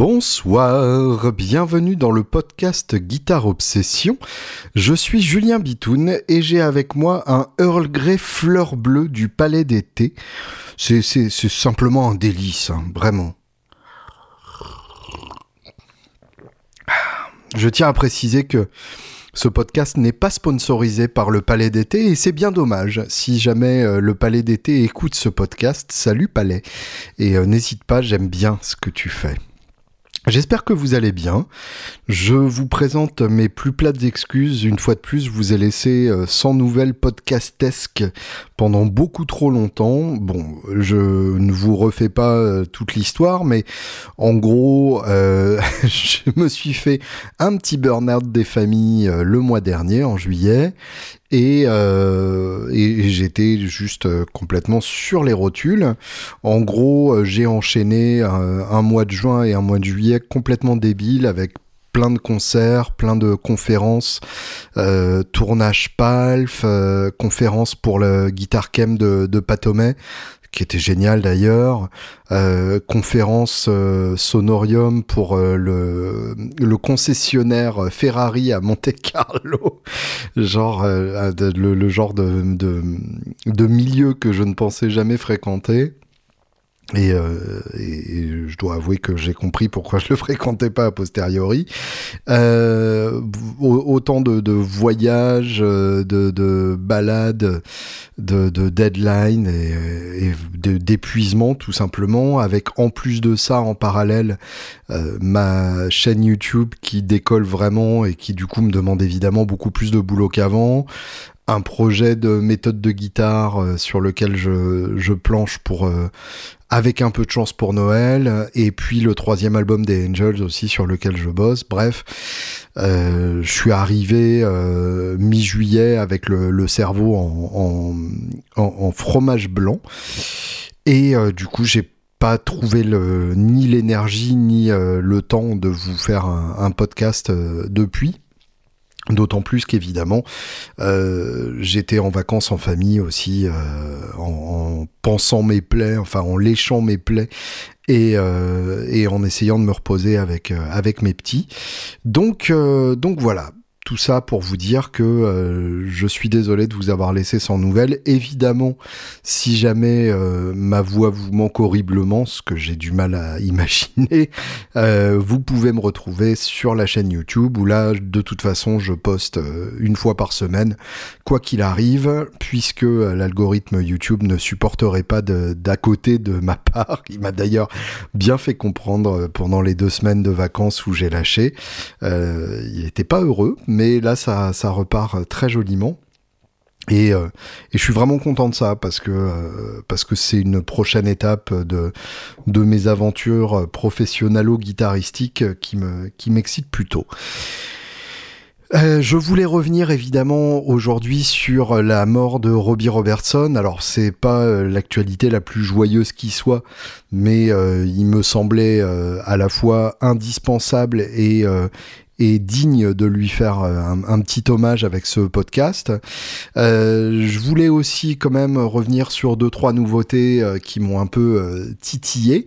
Bonsoir, bienvenue dans le podcast Guitare Obsession. Je suis Julien Bitoun et j'ai avec moi un Earl Grey fleur bleue du Palais d'été. C'est, simplement un délice, hein, vraiment. Je tiens à préciser que ce podcast n'est pas sponsorisé par le Palais d'été et c'est bien dommage. Si jamais euh, le Palais d'été écoute ce podcast, salut Palais. Et euh, n'hésite pas, j'aime bien ce que tu fais. J'espère que vous allez bien. Je vous présente mes plus plates excuses. Une fois de plus, je vous ai laissé euh, sans nouvelles podcastesques pendant beaucoup trop longtemps. Bon, je ne vous refais pas euh, toute l'histoire, mais en gros, euh, je me suis fait un petit burn-out des familles le mois dernier, en juillet, et, euh, et j'étais juste euh, complètement sur les rotules. En gros, euh, j'ai enchaîné un, mois de juin et un mois de juillet complètement débile avec plein de concerts, plein de conférences, euh, tournage PALF, euh, conférences pour le Guitar Chem de, de Patomet qui était génial d'ailleurs, euh, conférence euh, sonorium pour euh, le, le, concessionnaire Ferrari à Monte Carlo, genre le, genre de, de, milieu que je ne pensais jamais fréquenter. Et, euh, je dois avouer que j'ai compris pourquoi je le fréquentais pas a posteriori. Euh, autant de, voyages, de, de balades, de, de deadline et, et d'épuisement tout simplement, avec en plus de ça en parallèle euh, ma chaîne YouTube qui décolle vraiment et qui du coup me demande évidemment beaucoup plus de boulot qu'avant un projet de méthode de guitare euh, sur lequel je, je planche pour euh, avec un peu de chance pour Noël, et puis le troisième album des Angels aussi sur lequel je bosse. Bref, euh, je suis arrivé mi-juillet avec le, le cerveau en, en, fromage blanc, et du coup j'ai pas trouvé le, ni l'énergie ni le temps de vous faire un, podcast depuis. D'autant plus qu'évidemment, euh, j'étais en vacances en famille aussi, euh, en, en, pensant mes plaies, enfin en léchant mes plaies et, euh, et en essayant de me reposer avec, avec mes petits. Donc, donc voilà, tout ça pour vous dire que euh, je suis désolé de vous avoir laissé sans nouvelles. Évidemment, si jamais euh, ma voix vous manque horriblement, ce que j'ai du mal à imaginer, euh, vous pouvez me retrouver sur la chaîne YouTube où là, de toute façon, je poste une fois par semaine, quoi qu'il arrive, puisque l'algorithme YouTube ne supporterait pas d'à côté de ma part. Il m'a d'ailleurs bien fait comprendre pendant les deux semaines de vacances où j'ai lâché. il n'était pas heureux, mais mais là ça, repart très joliment. Et, euh, et, je suis vraiment content de ça parce que euh, parce que c'est une prochaine étape de de mes aventures professionnalo-guitaristiques qui me qui m'excite plutôt. Euh, je voulais revenir évidemment aujourd'hui sur la mort de Robbie Robertson. Alors c'est pas euh, l'actualité la plus joyeuse qui soit, mais euh, il me semblait euh, à la fois indispensable et et digne de lui faire un, un, petit hommage avec ce podcast. Euh, je voulais aussi quand même revenir sur deux trois nouveautés euh, qui m'ont un peu euh, titillé.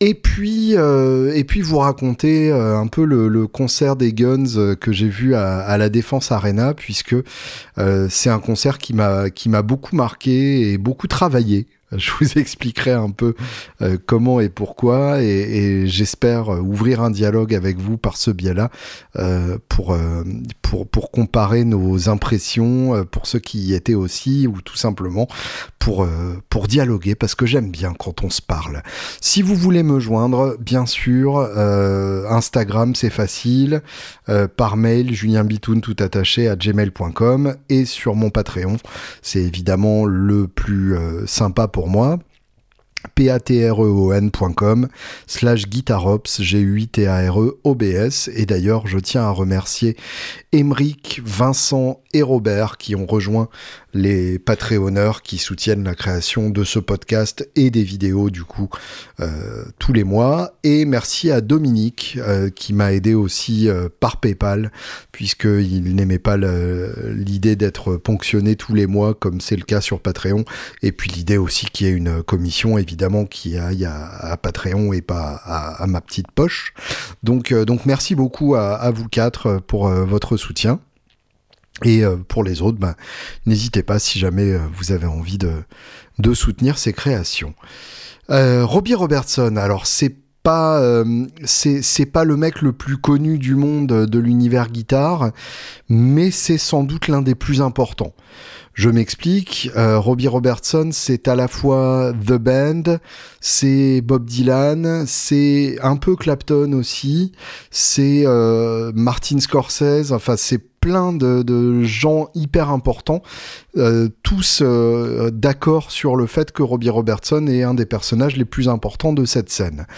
Et puis, euh, et puis vous raconter un peu le, concert des Guns que j'ai vu à, à, la Défense Arena, puisque c'est un concert qui m'a qui m'a beaucoup marqué et beaucoup travaillé. Je vous expliquerai un peu euh, comment et pourquoi, et, j'espère ouvrir un dialogue avec vous par ce biais-là euh, pour, euh, pour, pour comparer nos impressions, pour ceux qui y étaient aussi, ou tout simplement pour, pour dialoguer, parce que j'aime bien quand on se parle. Si vous voulez me joindre, bien sûr, Instagram c'est facile, par mail, Julien Bitoun tout attaché à gmail.com, et sur mon Patreon, c'est évidemment le plus sympa pour pour moi patreon.com slash guitarops, g u i t a r e o b s et d'ailleurs je tiens à remercier Emeric, Vincent et Robert qui ont rejoint les Patreonneurs qui soutiennent la création de ce podcast et des vidéos du coup euh, tous les mois. Et merci à Dominique euh, qui m'a aidé aussi euh, par PayPal puisqu'il n'aimait pas l'idée d'être ponctionné tous les mois comme c'est le cas sur Patreon. Et puis l'idée aussi qu'il y ait une commission évidemment qui aille à, Patreon et pas à, ma petite poche. Donc, donc merci beaucoup à, vous quatre pour votre soutien. Et pour les autres, bah, n'hésitez pas si jamais vous avez envie de, de soutenir ces créations. Robbie Robertson, alors c'est pas euh, c'est pas le mec le plus connu du monde de l'univers guitare, mais c'est sans doute l'un des plus importants. Je m'explique, euh, Robbie Robertson, c'est à la fois The Band, c'est Bob Dylan, c'est un peu Clapton aussi, c'est euh, Martin Scorsese, enfin c'est plein de, gens hyper importants, euh, tous d'accord sur le fait que Robbie Robertson est un des personnages les plus importants de cette scène.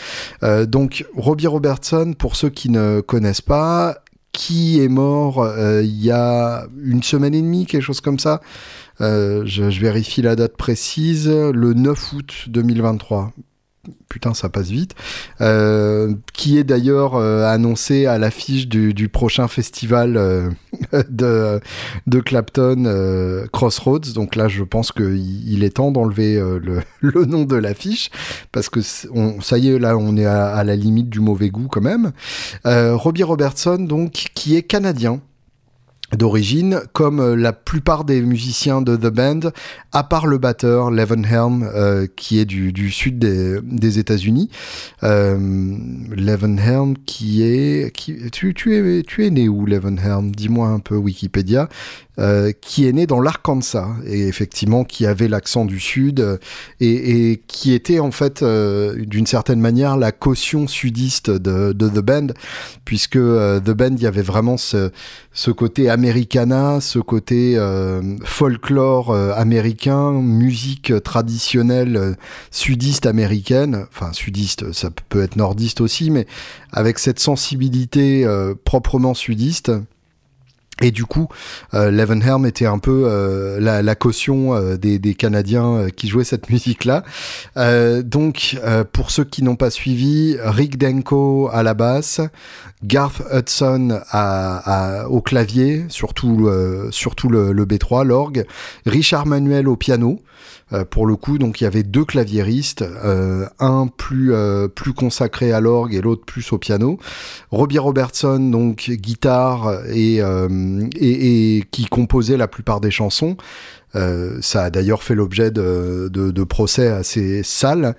donc Robbie Robertson, pour ceux qui ne connaissent pas, qui est mort euh, il y a une semaine et demie, quelque chose comme ça. Euh, je, vérifie la date précise, le 9 août 2023 putain ça passe vite, euh, qui est d'ailleurs euh, annoncé à l'affiche du, prochain festival euh, de, de Clapton Crossroads. Donc là je pense qu'il il est temps d'enlever le, le, nom de l'affiche, parce que ça y est, là on est à, à, la limite du mauvais goût quand même. Robbie Robertson, donc, qui est canadien, d'origine, comme euh, la plupart des musiciens de The Band, à part le batteur Levenhelm, euh, qui est du, sud des, États-Unis. Euh, Levenhelm, qui est... Tu, es, tu es né où, Levenhelm Dis-moi un peu, Wikipédia. Euh, qui est né dans l'Arkansas et effectivement qui avait l'accent du sud euh, et, et, qui était en fait euh, d'une certaine manière la caution sudiste de, de The Band puisque The Band il y avait vraiment ce, ce côté americana, ce côté folklore américain, musique traditionnelle sudiste américaine, enfin sudiste, ça peut être nordiste aussi, mais avec cette sensibilité proprement sudiste. Et du coup, euh, était un peu euh, la, caution euh, des, Canadiens euh, qui jouaient cette musique-là. donc, pour ceux qui n'ont pas suivi, Rick Denko à la basse, Garth Hudson au clavier, surtout, surtout le, le B3, l'orgue, Richard Manuel au piano. Euh, pour le coup, donc il y avait deux claviéristes, euh, un plus euh, plus consacré à l'orgue et l'autre plus au piano. Robbie Robertson, donc guitare et, et, et qui composait la plupart des chansons. ça a d'ailleurs fait l'objet de, de, de, procès assez sales.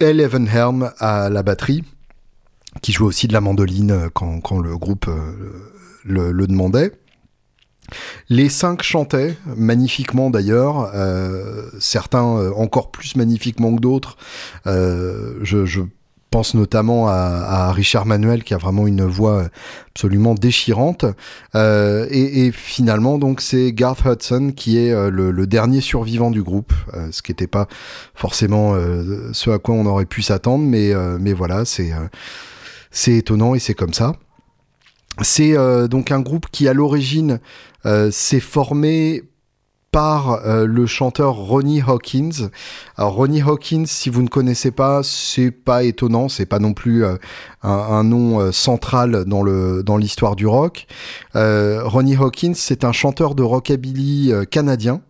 Elle Evenhelm à la batterie, qui jouait aussi de la mandoline quand, quand le groupe le, le demandait. Les cinq chantaient magnifiquement d'ailleurs, euh, certains euh, encore plus magnifiquement que d'autres. Euh, je, pense notamment à, Richard Manuel qui a vraiment une voix absolument déchirante. Et, finalement, donc c'est Garth Hudson qui est le, dernier survivant du groupe, ce qui n'était pas forcément ce à quoi on aurait pu s'attendre, mais mais voilà, c'est c'est étonnant et c'est comme ça. C'est donc un groupe qui à l'origine euh, c'est formé par euh, le chanteur Ronnie Hawkins. Alors Ronnie Hawkins, si vous ne connaissez pas, c'est pas étonnant, c'est pas non plus euh, un, nom central dans le dans l'histoire du rock. Ronnie Hawkins, c'est un chanteur de rockabilly canadien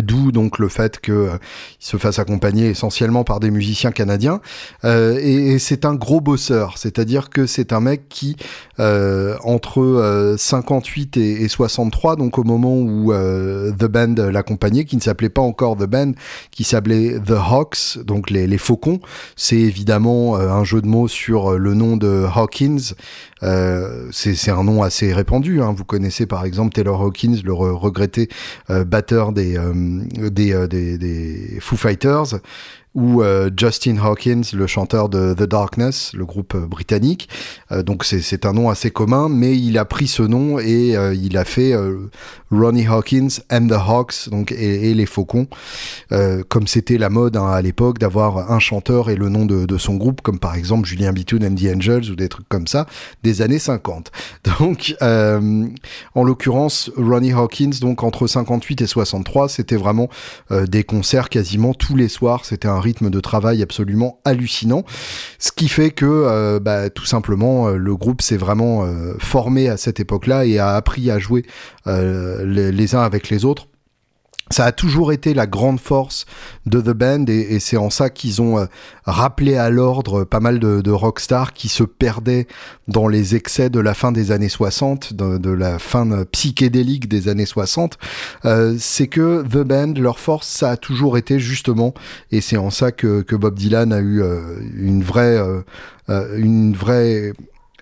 D'où donc le fait qu'il euh, se fasse accompagner essentiellement par des musiciens canadiens. Euh, et, c'est un gros bosseur, c'est-à-dire que c'est un mec qui, euh, entre 58 et, 63, donc au moment où The Band l'accompagnait, qui ne s'appelait pas encore The Band, qui s'appelait The Hawks, donc les, les faucons, c'est évidemment un jeu de mots sur le nom de Hawkins, euh, c'est un nom assez répandu. Hein. Vous connaissez par exemple Taylor Hawkins, le regretté euh, batteur des, euh, des, des, des, Foo Fighters ou euh, Justin Hawkins, le chanteur de The Darkness, le groupe euh, britannique. Euh, donc c'est un nom assez commun, mais il a pris ce nom et il a fait Ronnie Hawkins and the Hawks, donc et, les Faucons, comme c'était la mode hein, à l'époque d'avoir un chanteur et le nom de, de, son groupe, comme par exemple Julien Bitoun and the Angels ou des trucs comme ça des années 50. Donc en l'occurrence Ronnie Hawkins, donc entre 58 et 63, c'était vraiment des concerts quasiment tous les soirs. C'était un rythme de travail absolument hallucinant. Ce qui fait que, euh, bah, tout simplement, euh, le groupe s'est vraiment euh, formé à cette époque-là et a appris à jouer les, uns avec les autres ça a toujours été la grande force de The Band et, c'est en ça qu'ils ont euh, rappelé à l'ordre pas mal de, de rockstars qui se perdaient dans les excès de la fin des années 60, de, la fin psychédélique des années 60. Euh, c'est que The Band, leur force, ça a toujours été justement, et c'est en ça que, Bob Dylan a eu euh, une vraie, une vraie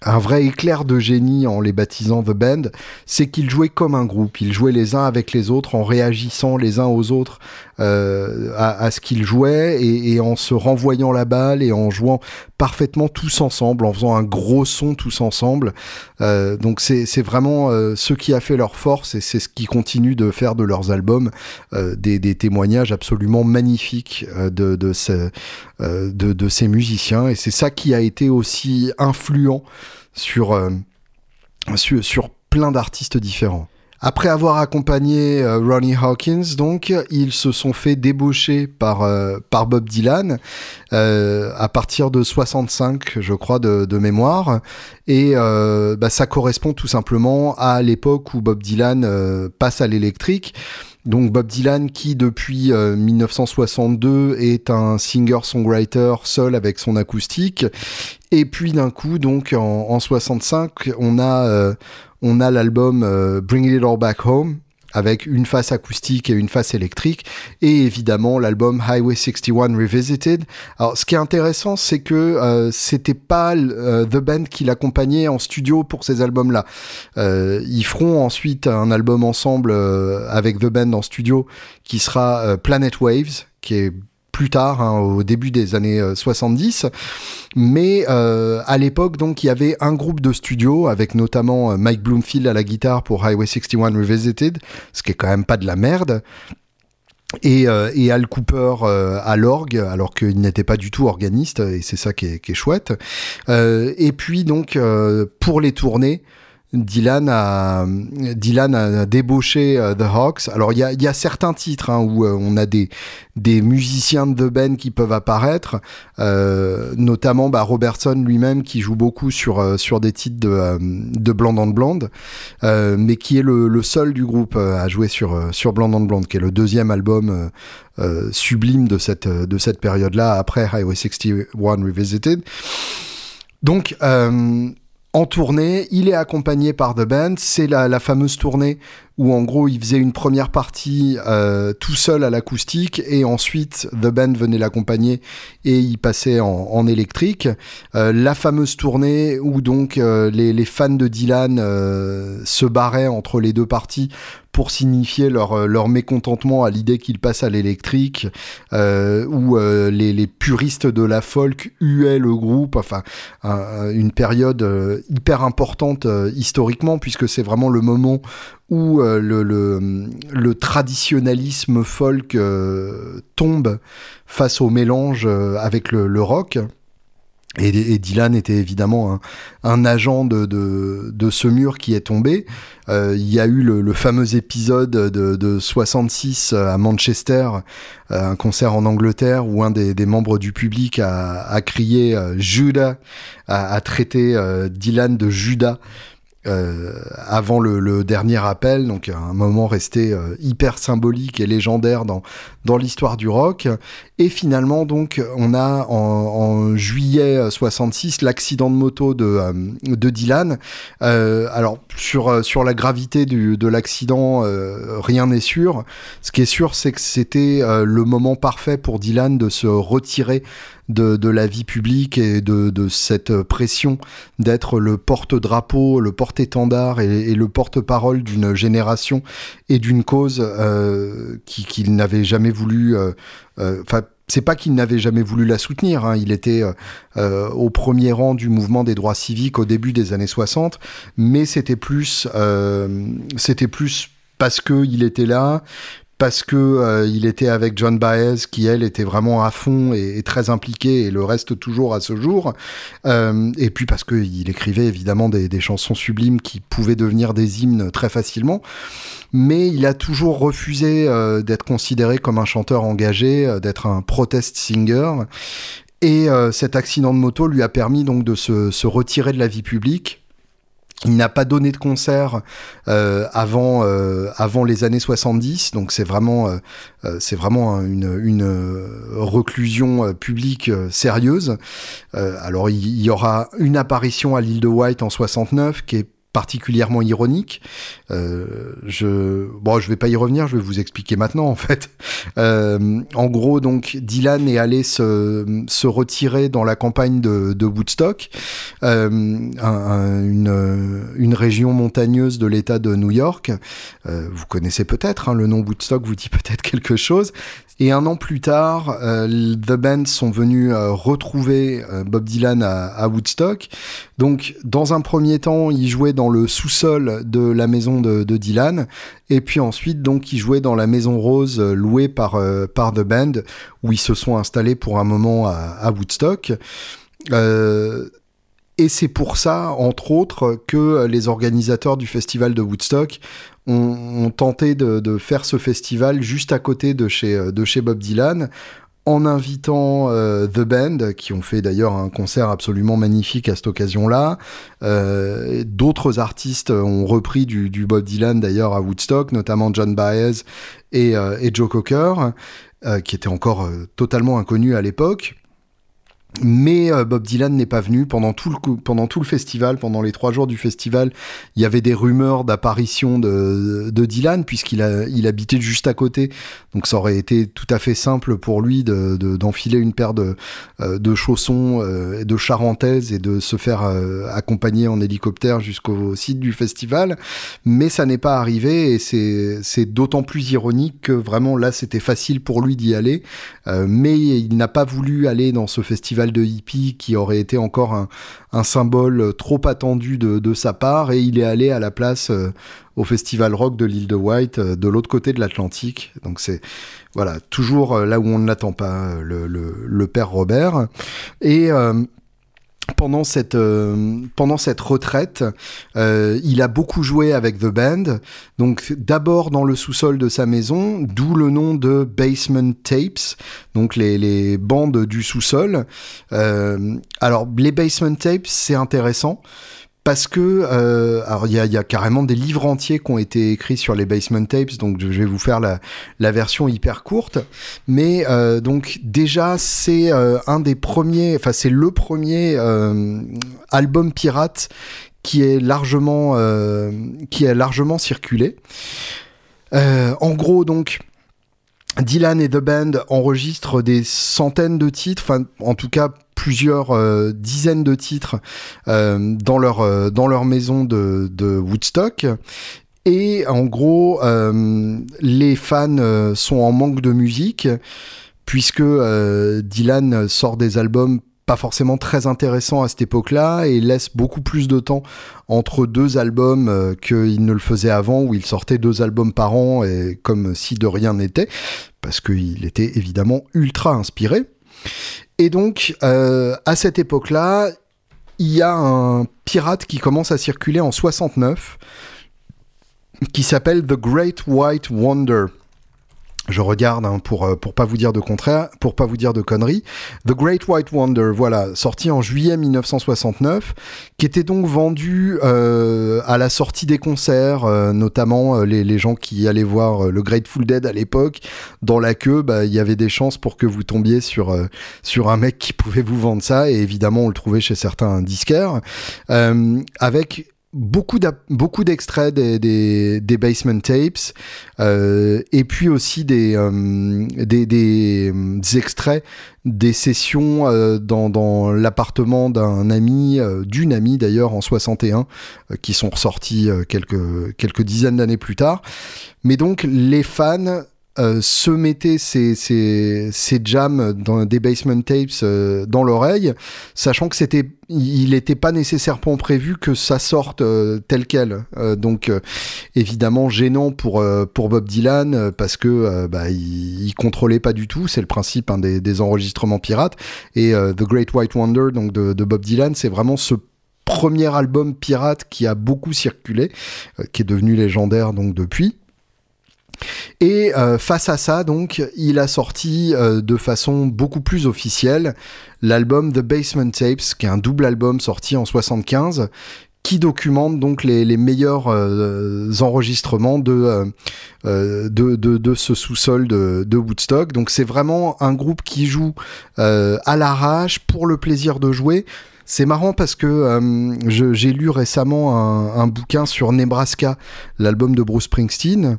un vrai éclair de génie en les baptisant The Band, c'est qu'ils jouaient comme un groupe. Ils jouaient les uns avec les autres en réagissant les uns aux autres euh, à, ce qu'ils jouaient et, en se renvoyant la balle et en jouant parfaitement tous ensemble, en faisant un gros son tous ensemble. Euh, donc c'est vraiment euh, ce qui a fait leur force et c'est ce qui continue de faire de leurs albums des, témoignages absolument magnifiques de, ces, musiciens et c'est ça qui a été aussi influent sur, sur plein d'artistes différents. Après avoir accompagné euh, Ronnie Hawkins, donc, ils se sont fait débaucher par, euh, par Bob Dylan euh, à partir de 65, je crois, de, de mémoire. Et bah, ça correspond tout simplement à l'époque où Bob Dylan passe à l'électrique. Donc Bob Dylan qui depuis 1962 est un singer-songwriter seul avec son acoustique. Et puis d'un coup, donc en, en 65, on a on a l'album euh, Bring It All Back Home avec une face acoustique et une face électrique, et évidemment l'album Highway 61 Revisited. Alors, ce qui est intéressant, c'est que euh, c'était pas euh, The Band qui l'accompagnait en studio pour ces albums-là. ils feront ensuite un album ensemble avec The Band en studio qui sera Planet Waves, qui est plus tard, hein, au début des années 70. Euh, Mais euh, à l'époque, donc, il y avait un groupe de studio avec notamment euh, Mike Bloomfield à la guitare pour Highway 61 Revisited, ce qui est quand même pas de la merde. Et, et, Al Cooper à l'orgue, alors qu'il n'était pas du tout organiste, et c'est ça qui est chouette. et puis donc pour les tournées, Dylan a, Dylan a débauché euh, The Hawks. Alors il y a, y a, certains titres hein, où euh, on a des, des musiciens de The Band qui peuvent apparaître, euh, notamment bah, Robertson lui-même qui joue beaucoup sur, sur des titres de, de Blonde on Blonde, mais qui est le, le, seul du groupe à jouer sur, sur Blonde on Blonde, qui est le deuxième album sublime de cette, de cette période-là, après Highway 61 Revisited. Donc, en tournée, il est accompagné par The Band. C'est la, fameuse tournée où en gros il faisait une première partie euh, tout seul à l'acoustique et ensuite The Band venait l'accompagner et il passait en, électrique. Euh, la fameuse tournée où donc euh, les, fans de Dylan se barraient entre les deux parties pour signifier leur, mécontentement à l'idée qu'il passe à l'électrique, euh, où les, les, puristes de la folk huaient le groupe, enfin une période hyper importante historiquement, puisque c'est vraiment le moment où euh, le, traditionnalisme folk euh, tombe face au mélange euh, avec le, rock. Et, Dylan était évidemment un, agent de, ce mur qui est tombé. il y a eu le, fameux épisode de, de, 66 à Manchester, un concert en Angleterre où un des, membres du public a, a crié Judas, a, a traité Dylan de Judas euh, avant le, dernier appel, donc un moment resté euh, hyper symbolique et légendaire dans, dans l'histoire du rock. Et finalement, donc, on a en, juillet 66 l'accident de moto de, euh, de Dylan. alors, sur, sur la gravité du, de l'accident, rien n'est sûr. Ce qui est sûr, c'est que c'était le moment parfait pour Dylan de se retirer de, la vie publique et de, cette pression d'être le porte-drapeau, le porte-étendard et, le porte-parole d'une génération et d'une cause euh, qu'il n'avait jamais voulu. Euh, euh, enfin, c'est pas qu'il n'avait jamais voulu la soutenir. Hein. Il était au premier rang du mouvement des droits civiques au début des années 60, mais c'était plus, c'était plus parce qu'il était là, parce que euh, il était avec John Baez qui elle était vraiment à fond et, très impliqué et le reste toujours à ce jour. Euh, et puis parce qu'il écrivait évidemment des, chansons sublimes qui pouvaient devenir des hymnes très facilement. Mais il a toujours refusé euh, d'être considéré comme un chanteur engagé d'être un protest singer. Et cet accident de moto lui a permis donc de se retirer de la vie publique Il n'a pas donné de concert euh, avant euh, avant les années 70, donc c'est vraiment euh, c'est vraiment une, une reclusion publique sérieuse. alors il, il, y aura une apparition à l'île de White en 69 qui est particulièrement ironique. Euh, je bon, je vais pas y revenir, je vais vous expliquer maintenant en fait. Euh, en gros, donc Dylan est allé se, se retirer dans la campagne de, Woodstock, euh, une, une région montagneuse de l'État de New York. Vous connaissez peut-être hein, le nom Woodstock, vous dit peut-être quelque chose. Et un an plus tard, euh, The Band sont venus euh, retrouver euh, Bob Dylan à, Woodstock. Donc, dans un premier temps, il jouait dans le sous-sol de la maison de, Dylan, et puis ensuite, donc, il jouait dans la maison rose louée par par The Band, où ils se sont installés pour un moment à, à Woodstock. Et c'est pour ça, entre autres, que les organisateurs du festival de Woodstock ont, tenté de, faire ce festival juste à côté de chez, Bob Dylan en invitant euh, The Band, qui ont fait d'ailleurs un concert absolument magnifique à cette occasion-là. Euh, d'autres artistes ont repris du, Bob Dylan d'ailleurs à Woodstock, notamment John Baez et, euh, et Joe Cocker, qui étaient encore totalement inconnus à l'époque. Mais euh, Bob Dylan n'est pas venu pendant tout, le, pendant tout le festival, pendant les trois jours du festival. Il y avait des rumeurs d'apparition de, de, Dylan puisqu'il il habitait juste à côté. Donc ça aurait été tout à fait simple pour lui de, d'enfiler une paire de, euh, de chaussons euh, de charentaise et de se faire accompagner en hélicoptère jusqu'au site du festival. Mais ça n'est pas arrivé et c'est d'autant plus ironique que vraiment là c'était facile pour lui d'y aller. mais il n'a pas voulu aller dans ce festival de hippie qui aurait été encore un, symbole trop attendu de, sa part et il est allé à la place euh, au festival rock de l'île de White euh, de l'autre côté de l'Atlantique. Donc c'est voilà toujours euh, là où on ne l'attend pas le, le, père Robert et pendant cette, euh, pendant cette retraite, euh, il a beaucoup joué avec The Band. Donc d'abord dans le sous-sol de sa maison, d'où le nom de Basement Tapes, donc les, les bandes du sous-sol. Euh, alors les Basement Tapes, c'est intéressant parce que euh, alors il y a, y a, carrément des livres entiers qui ont été écrits sur les basement tapes donc je vais vous faire la, la version hyper courte. Mais euh, donc déjà c'est euh, un des premiers enfin c'est le premier euh, album pirate qui est largement euh, qui est largement circulé. En gros donc Dylan et The Band enregistrent des centaines de titres, enfin en tout cas plusieurs euh, dizaines de titres euh, dans leur euh, dans leur maison de, Woodstock. Et en gros, les fans sont en manque de musique puisque Dylan sort des albums pas forcément très intéressants à cette époque-là et laisse beaucoup plus de temps entre deux albums qu'il ne le faisait avant où il sortait deux albums par an comme si de rien n'était parce qu'il était évidemment ultra inspiré. Et donc, euh, à cette époque-là, il y a un pirate qui commence à circuler en 69 qui s'appelle The Great White Wonder je regarde hein, pour euh, pour pas vous dire de contraire, pour pas vous dire de conneries. The Great White Wonder, voilà, sorti en juillet 1969, qui était donc vendu euh, à la sortie des concerts, euh, notamment les, les, gens qui allaient voir le Grateful Dead à l'époque. Dans la queue, bah, il y avait des chances pour que vous tombiez sur sur un mec qui pouvait vous vendre ça, et évidemment on le trouvait chez certains disquaires, avec beaucoup d'extraits des, des, basement tapes euh, et puis aussi des, euh, extraits des sessions euh, dans, l'appartement d'un ami d'une amie d'ailleurs en 61 euh, qui sont ressortis quelques quelques dizaines d'années plus tard. Mais donc les fans euh, se mettait ces, ces, ces, jams dans des basement tapes euh, dans l'oreille, sachant que c'était, il n'était pas nécessairement prévu que ça sorte euh, tel quel. donc évidemment gênant pour pour Bob Dylan parce que bah, il, il, contrôlait pas du tout. C'est le principe hein, des, des, enregistrements pirates. Et The Great White Wonder donc de, de Bob Dylan, c'est vraiment ce premier album pirate qui a beaucoup circulé, qui est devenu légendaire donc depuis. Et euh, face à ça, donc, il a sorti euh, de façon beaucoup plus officielle l'album The Basement Tapes, qui est un double album sorti en 75, qui documente donc les, meilleurs enregistrements de, de, de, ce sous-sol de, Woodstock. Donc c'est vraiment un groupe qui joue à l'arrache pour le plaisir de jouer. C'est marrant parce que j'ai lu récemment un, un, bouquin sur Nebraska, l'album de Bruce Springsteen,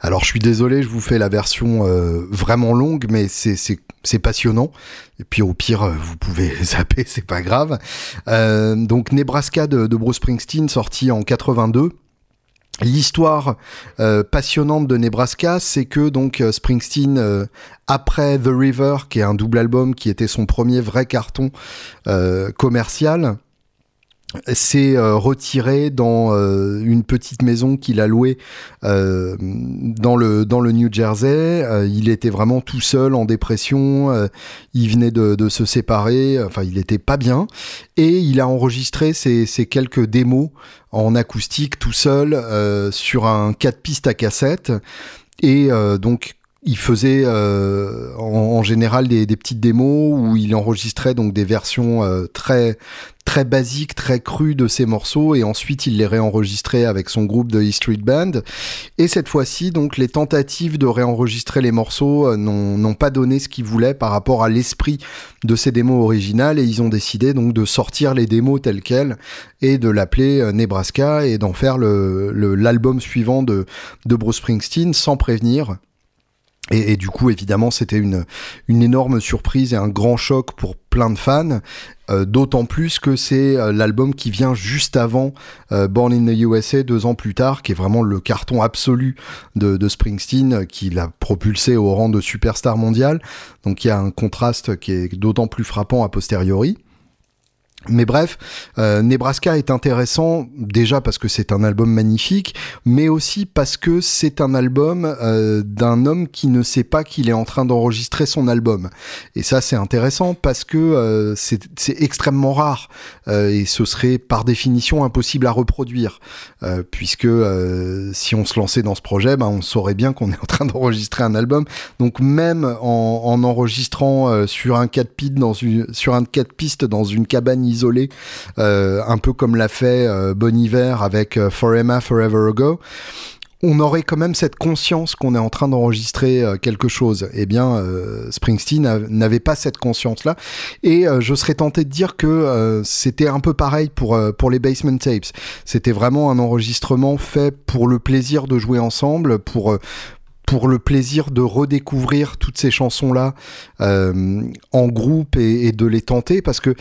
alors je suis désolé, je vous fais la version euh, vraiment longue, mais c'est passionnant. Et puis au pire, euh, vous pouvez zapper, c'est pas grave. Euh, donc Nebraska de, de, Bruce Springsteen, sorti en 82. L'histoire passionnante de Nebraska, c'est que donc Springsteen, après The River, qui est un double album, qui était son premier vrai carton commercial, s'est euh, retiré dans euh, une petite maison qu'il a louée euh, dans le dans le New Jersey. il était vraiment tout seul en dépression. il venait de, de, se séparer. Enfin, il était pas bien et il a enregistré ses, ses quelques démos en acoustique tout seul sur un 4 pistes à cassette. Et donc il faisait euh, en, général des, petites démos où il enregistrait donc des versions euh, très très basiques, très crues de ses morceaux et ensuite il les réenregistrait avec son groupe de E Street Band. Et cette fois-ci, donc les tentatives de réenregistrer les morceaux euh, n'ont pas donné ce qu'ils voulaient par rapport à l'esprit de ces démos originales et ils ont décidé donc de sortir les démos telles quelles et de l'appeler Nebraska et d'en faire l'album suivant de, de Bruce Springsteen sans prévenir. Et, du coup, évidemment, c'était une, une énorme surprise et un grand choc pour plein de fans, euh, d'autant plus que c'est euh, l'album qui vient juste avant euh, Born in the USA, deux ans plus tard, qui est vraiment le carton absolu de, de Springsteen, qui l'a propulsé au rang de superstar mondial. Donc il y a un contraste qui est d'autant plus frappant a posteriori. Mais bref, euh, Nebraska est intéressant déjà parce que c'est un album magnifique, mais aussi parce que c'est un album euh, d'un homme qui ne sait pas qu'il est en train d'enregistrer son album. Et ça c'est intéressant parce que euh, c'est extrêmement rare et ce serait par définition impossible à reproduire, puisque si on se lançait dans ce projet, ben, on saurait bien qu'on est en train d'enregistrer un album. Donc même en, en enregistrant sur un 4 pistes dans une sur un 4 pistes dans une cabane isolé, euh, un peu comme l'a fait euh, Bon Hiver avec euh, For Emma Forever Ago on aurait quand même cette conscience qu'on est en train d'enregistrer quelque chose. Eh bien, Springsteen n'avait pas cette conscience-là. Et je serais tenté de dire que c'était un peu pareil pour, pour les Basement Tapes. C'était vraiment un enregistrement fait pour le plaisir de jouer ensemble, pour, pour le plaisir de redécouvrir toutes ces chansons-là en groupe et, et, de les tenter, parce que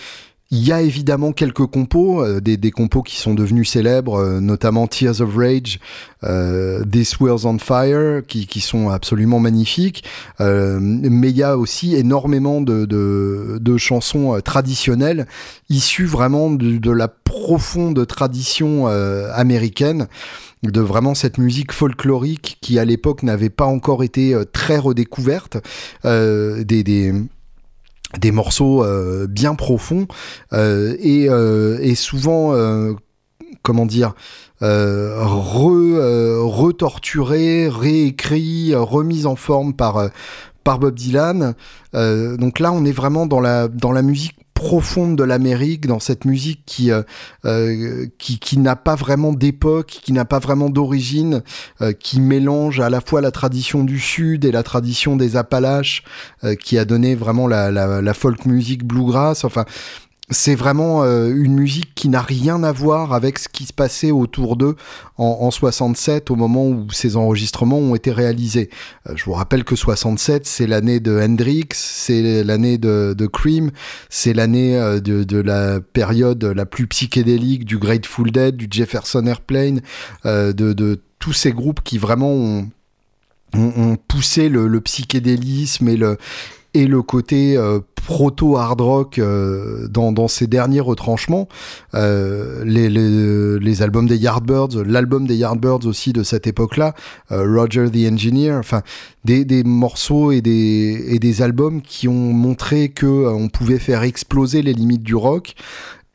il y a évidemment quelques compos, euh, des, des, compos qui sont devenus célèbres, euh, notamment Tears of Rage, euh, This World's on Fire, qui, qui, sont absolument magnifiques. Euh, mais il y a aussi énormément de, de, de chansons traditionnelles issues vraiment de, de la profonde tradition américaine de vraiment cette musique folklorique qui à l'époque n'avait pas encore été très redécouverte, des, des des morceaux euh, bien profonds euh, et, euh, et, souvent comment dire re, retorturés, réécrits, remis en forme par par Bob Dylan. donc là, on est vraiment dans la dans la musique profonde de l'Amérique, dans cette musique qui, euh, euh, qui, qui n'a pas vraiment d'époque, qui n'a pas vraiment d'origine, euh, qui mélange à la fois la tradition du Sud et la tradition des Appalaches, qui a donné vraiment la, la, la folk music bluegrass. Enfin, c'est vraiment euh, une musique qui n'a rien à voir avec ce qui se passait autour d'eux en, en, 67 au moment où ces enregistrements ont été réalisés. Euh, je vous rappelle que 67 c'est l'année de Hendrix, c'est l'année de, de, Cream, c'est l'année euh, de, de, la période la plus psychédélique du Grateful Dead, du Jefferson Airplane, de, de tous ces groupes qui vraiment ont, ont, poussé le, le, psychédélisme et le, et le côté euh, proto hard rock euh, dans, dans ses derniers retranchements. Euh, les, albums des Yardbirds, l'album des Yardbirds aussi de cette époque-là, Roger the Engineer, enfin des, des morceaux et des, et des albums qui ont montré que on pouvait faire exploser les limites du rock.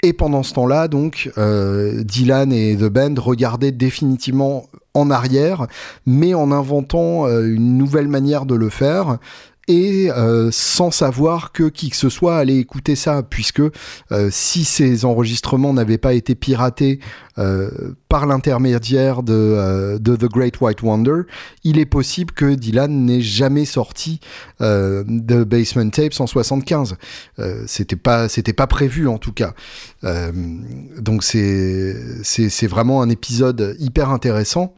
Et pendant ce temps-là, donc, Dylan et The Band regardaient définitivement en arrière, mais en inventant une nouvelle manière de le faire et euh, sans savoir que qui que ce soit allait écouter ça, puisque euh, si ces enregistrements n'avaient pas été piratés euh, par l'intermédiaire de, de, The Great White Wonder, il est possible que Dylan n'ait jamais sorti de Basement Tapes en 75. c'était pas c'était pas prévu en tout cas. donc c'est c'est vraiment un épisode hyper intéressant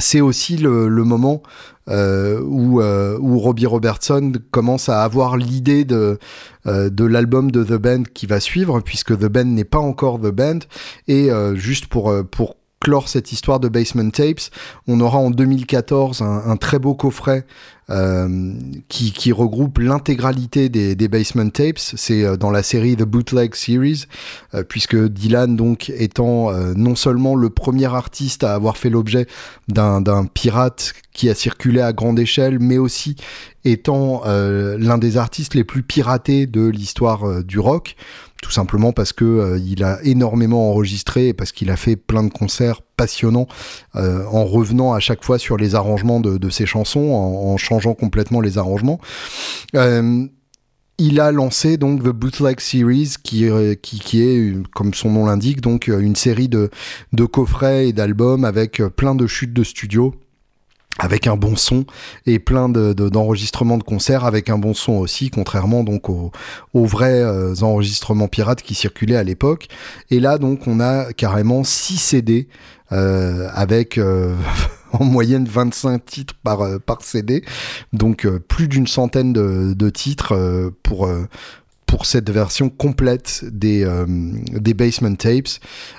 c'est aussi le, moment euh, où, euh, où Robbie Robertson commence à avoir l'idée de, euh, de l'album de The Band qui va suivre, puisque The Band n'est pas encore The Band. Et juste pour, pour clore cette histoire de Basement Tapes, on aura en 2014 un, très beau coffret euh, qui, regroupe l'intégralité des, des, Basement Tapes. C'est euh, dans la série The Bootleg Series, euh, puisque Dylan, donc, étant non seulement le premier artiste à avoir fait l'objet d'un pirate qui a circulé à grande échelle, mais aussi étant l'un des artistes les plus piratés de l'histoire du rock tout simplement parce que euh, il a énormément enregistré et parce qu'il a fait plein de concerts passionnants euh, en revenant à chaque fois sur les arrangements de, ses chansons, en, changeant complètement les arrangements. Euh, il a lancé donc The Bootleg Series, qui, qui, qui est, comme son nom l'indique, donc une série de, de coffrets et d'albums avec plein de chutes de studio avec un bon son et plein d'enregistrements de, concerts avec un bon son aussi, contrairement donc aux, vrais euh, enregistrements pirates qui circulaient à l'époque. Et là donc on a carrément 6 CD euh, avec euh, en moyenne 25 titres par, par CD, donc plus d'une centaine de, de titres pour pour cette version complète des, des basement tapes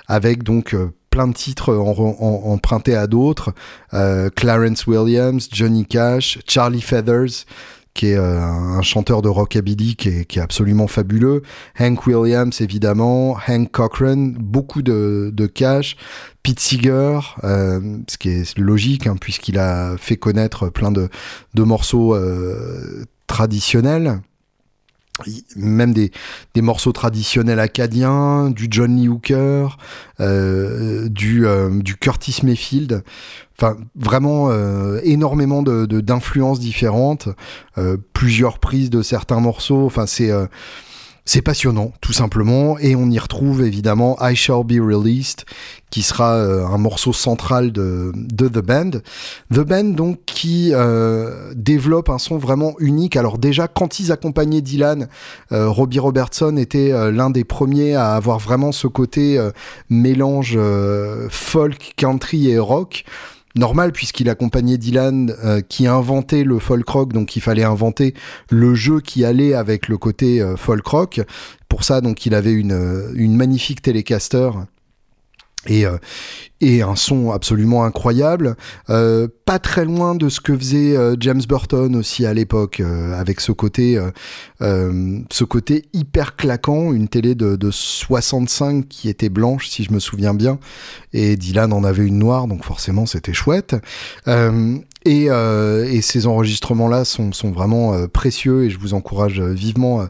avec donc plein de titres empruntés à d'autres. Euh, Clarence Williams, Johnny Cash, Charlie Feathers, qui est euh, un chanteur de rockabilly qui est, absolument fabuleux. Hank Williams, évidemment. Hank Cochran, beaucoup de, cash. Pete Seeger, euh, ce qui est logique, hein, puisqu'il a fait connaître plein de morceaux traditionnels même des, des, morceaux traditionnels acadiens, du John Lee Hooker, euh, du, euh, du Curtis Mayfield. Enfin, vraiment euh, énormément de d'influences différentes, euh, plusieurs prises de certains morceaux. Enfin, c'est c'est passionnant, tout simplement, et on y retrouve évidemment I Shall Be Released, qui sera euh, un morceau central de, de, The Band. The Band, donc, qui euh, développe un son vraiment unique. Alors déjà, quand ils accompagnaient Dylan, euh, Robbie Robertson était l'un des premiers à avoir vraiment ce côté mélange folk, country et rock normal puisqu'il accompagnait Dylan euh, qui inventait le folk rock, donc il fallait inventer le jeu qui allait avec le côté euh, folk rock. Pour ça, donc il avait une, euh, une magnifique télécaster et, euh, et un son absolument incroyable, euh, pas très loin de ce que faisait euh, James Burton aussi à l'époque, avec ce côté, ce côté hyper claquant, une télé de, de 65 qui était blanche si je me souviens bien, et Dylan en avait une noire, donc forcément c'était chouette. Et, et, ces enregistrements-là sont, sont, vraiment précieux et je vous encourage vivement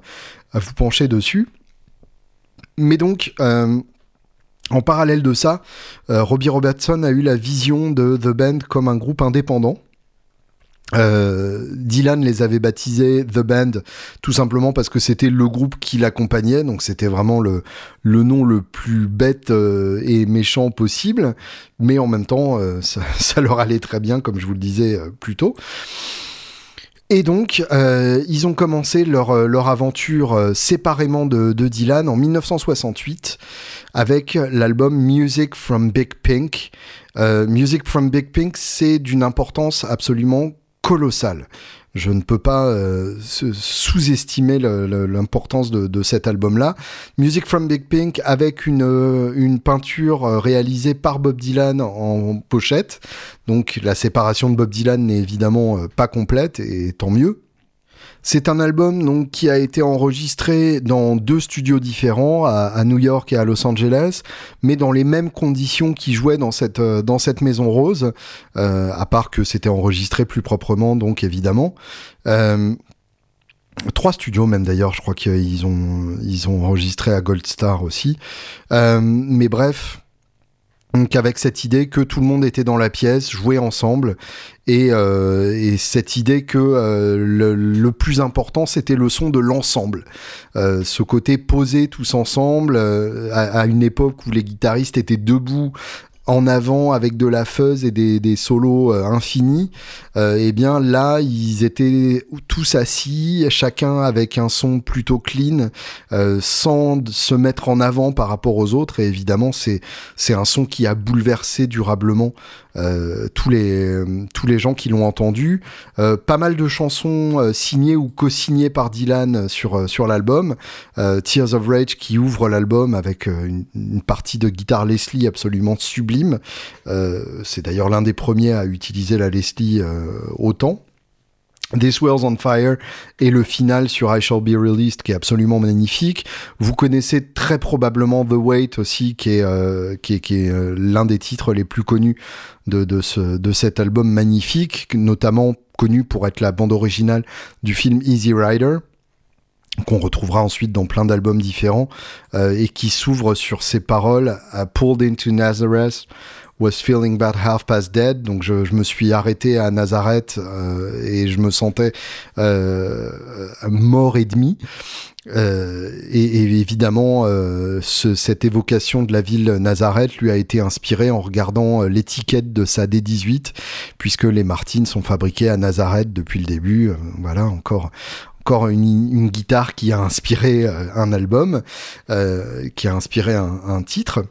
à vous pencher dessus. Mais donc, en parallèle de ça, euh, Robbie Robertson a eu la vision de The Band comme un groupe indépendant. Euh, Dylan les avait baptisés The Band tout simplement parce que c'était le groupe qui l'accompagnait, donc c'était vraiment le, nom le plus bête euh, et méchant possible, mais en même temps ça, leur allait très bien comme je vous le disais plus tôt. Et donc, ils ont commencé leur, leur aventure séparément de, de, Dylan en 1968 avec l'album Music from Big Pink. Euh, Music from Big Pink, c'est d'une importance absolument colossale. Je ne peux pas euh, sous-estimer l'importance de, cet album-là. Music from Big Pink avec une, euh, une peinture réalisée par Bob Dylan en pochette. Donc la séparation de Bob Dylan n'est évidemment pas complète et tant mieux. C'est un album donc qui a été enregistré dans deux studios différents, à, New York et à Los Angeles, mais dans les mêmes conditions qui jouaient dans cette euh, dans cette maison rose, euh, à part que c'était enregistré plus proprement, donc évidemment. Euh, trois studios même d'ailleurs, je crois qu'ils ont ils ont enregistré à Gold Star aussi. mais bref, Donc avec cette idée que tout le monde était dans la pièce, jouait ensemble, et, euh, cette idée que euh, le, plus important c'était le son de l'ensemble, euh, ce côté posé tous ensemble à, une époque où les guitaristes étaient debout en avant avec de la fuzz et des, des solos euh, infinis, euh, eh bien là ils étaient tous assis, chacun avec un son plutôt clean, euh, sans se mettre en avant par rapport aux autres. Et évidemment c'est c'est un son qui a bouleversé durablement tous les tous les gens qui l'ont entendu. Euh, pas mal de chansons euh, signées ou co-signées par Dylan sur sur l'album. Tears of Rage qui ouvre l'album avec une, une, partie de guitare Leslie absolument sublime. C'est d'ailleurs l'un des premiers à utiliser la Leslie autant. This World's on Fire et le final sur I Shall Be Released qui est absolument magnifique. Vous connaissez très probablement The Wait aussi qui est, euh, qui est, euh, l'un des titres les plus connus de, de, ce, de cet album magnifique, notamment connu pour être la bande originale du film Easy Rider qu'on retrouvera ensuite dans plein d'albums différents euh, et qui s'ouvre sur ces paroles Pulled into Nazareth was feeling about half past dead. Donc je, me suis arrêté à Nazareth euh, et je me sentais euh, mort et demi. Euh, et, et, évidemment, euh, ce, cette évocation de la ville Nazareth lui a été inspirée en regardant euh, l'étiquette de sa D18, puisque les Martines sont fabriquées à Nazareth depuis le début. Euh, voilà, encore encore une, une, guitare qui a inspiré un album, euh, qui a inspiré un, un titre.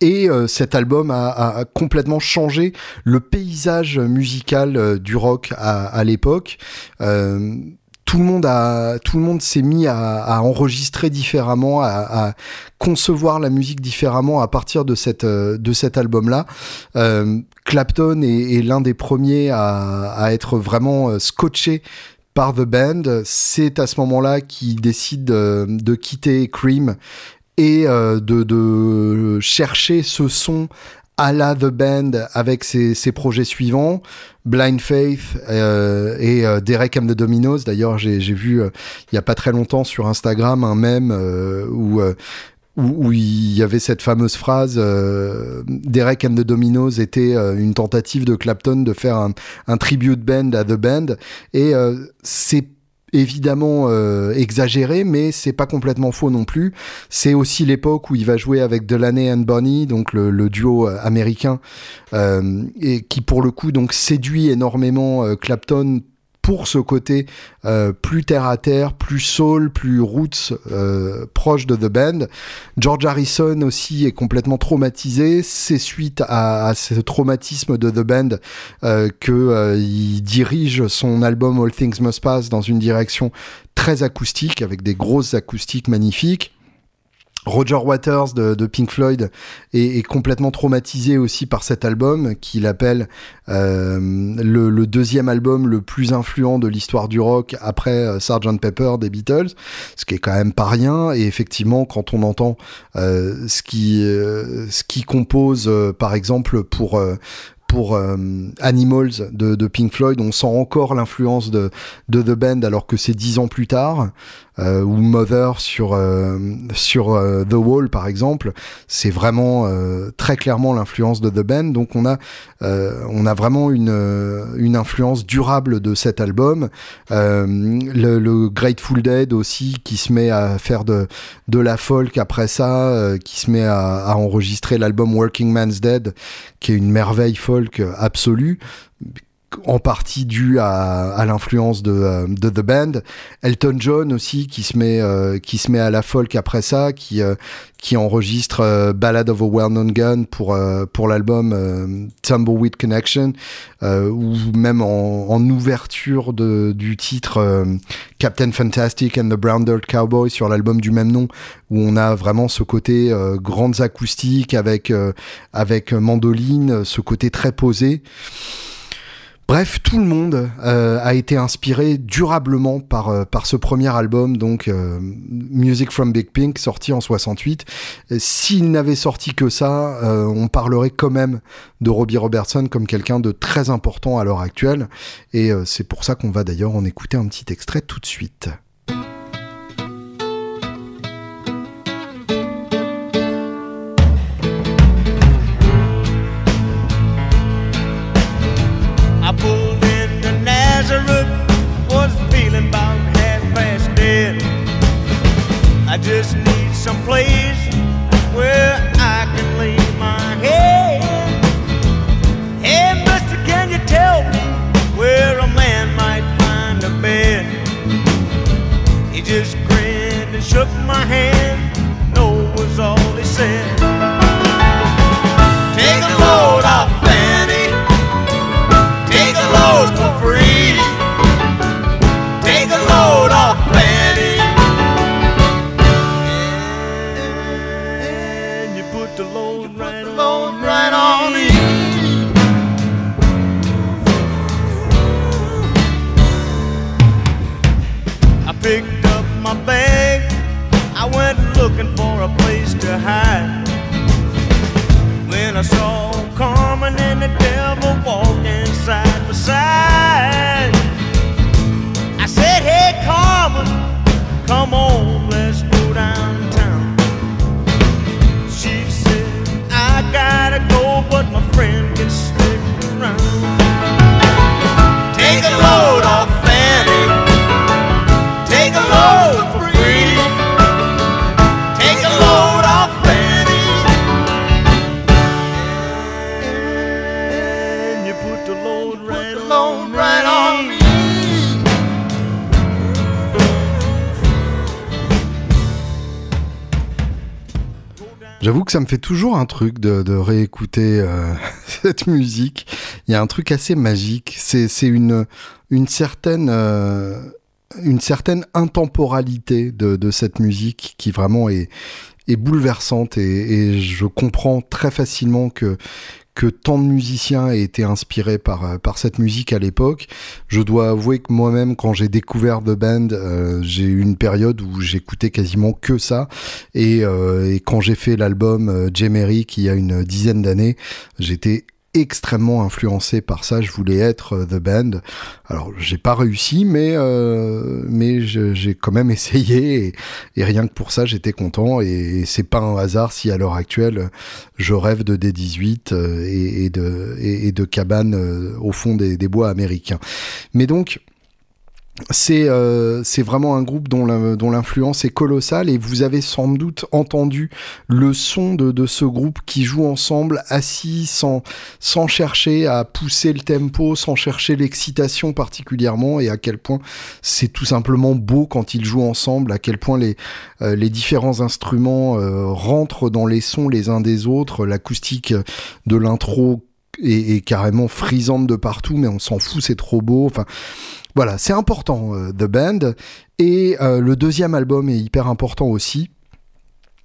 Et euh, cet album a, complètement changé le paysage musical euh, du rock à, l'époque. Euh, tout le monde s'est mis à, enregistrer différemment, à, concevoir la musique différemment à partir de cet album-là. Clapton est, l'un des premiers à, à être vraiment scotché par The Band. C'est à ce moment-là qu'il décide de, de quitter Cream et euh, de, chercher ce son à la The Band avec ses, projets suivants, Blind Faith euh, et euh, Derek and the Dominos. D'ailleurs, j'ai vu euh, il y a pas très longtemps sur Instagram un mème euh, où, où, il y avait cette fameuse phrase Derek and the Dominos était une tentative de Clapton de faire un, un tribute band à The Band et c'est évidemment euh, exagéré, mais c'est pas complètement faux non plus. C'est aussi l'époque où il va jouer avec Delaney and Bonnie, donc le, duo euh, américain, euh, et qui pour le coup donc séduit énormément euh, Clapton pour ce côté euh, plus terre à terre, plus soul, plus roots, euh, proche de The Band. George Harrison aussi est complètement traumatisé. C'est suite à, ce traumatisme de The Band euh, que euh, il dirige son album All Things Must Pass dans une direction très acoustique avec des grosses acoustiques magnifiques. Roger Waters de, Pink Floyd est, complètement traumatisé aussi par cet album qu'il appelle euh, le, deuxième album le plus influent de l'histoire du rock après euh, Sgt Pepper des Beatles, ce qui est quand même pas rien. Et effectivement, quand on entend euh, ce qui compose, par exemple pour Animals de, Pink Floyd, on sent encore l'influence de The Band alors que c'est dix ans plus tard, euh, ou Mother sur, euh, sur euh, The Wall par exemple, c'est vraiment très clairement l'influence de The Band, donc on a, on a vraiment une, une influence durable de cet album. Le, Grateful Dead aussi qui se met à faire de, de la folk après ça, qui se met à enregistrer l'album Working Man's Dead, qui est une merveille folk absolue en partie dû à, à l'influence de, euh, de, The Band. Elton John aussi qui se met euh, qui se met à la folk après ça, qui euh, qui enregistre euh, Ballad of a Well-Known Gun pour euh, pour l'album Tumbleweed Connection, ou même en, en ouverture de, du titre Captain Fantastic and the Brown Dirt Cowboy sur l'album du même nom, où on a vraiment ce côté grandes acoustiques avec avec mandoline, ce côté très posé. Bref, tout le monde euh, a été inspiré durablement par, euh, ce premier album, donc euh, Music from Big Pink, sorti en 68. S'il n'avait sorti que ça, on parlerait quand même de Robbie Robertson comme quelqu'un de très important à l'heure actuelle. Et c'est pour ça qu'on va d'ailleurs en écouter un petit extrait tout de suite. Ça me fait toujours un truc de, réécouter euh, cette musique. Il y a un truc assez magique. C'est une, certaine... Euh, une certaine intemporalité de, cette musique qui vraiment est, bouleversante et, je comprends très facilement que que tant de musiciens aient été inspirés par, euh, par cette musique à l'époque. Je dois avouer que moi-même, quand j'ai découvert The Band, euh, j'ai eu une période où j'écoutais quasiment que ça. Et, euh, et quand j'ai fait l'album Jemery, qui a une dizaine d'années, j'étais extrêmement influencé par ça. Je voulais être euh, The Band. Alors, j'ai pas réussi, mais euh, mais j'ai quand même essayé et, rien que pour ça, j'étais content. Et, c'est pas un hasard si à l'heure actuelle, je rêve de D18 euh, et, de et, de cabanes au fond des, des bois américains. Mais donc c'est euh, vraiment un groupe dont l'influence est colossale et vous avez sans doute entendu le son de, ce groupe qui joue ensemble assis sans, chercher à pousser le tempo, sans chercher l'excitation particulièrement et à quel point c'est tout simplement beau quand ils jouent ensemble, à quel point les, euh, différents instruments euh, rentrent dans les sons les uns des autres, l'acoustique de l'intro est, est, carrément frisante de partout mais on s'en fout, c'est trop beau. Enfin, voilà, c'est important, euh, The Band. Et euh, le deuxième album est hyper important aussi.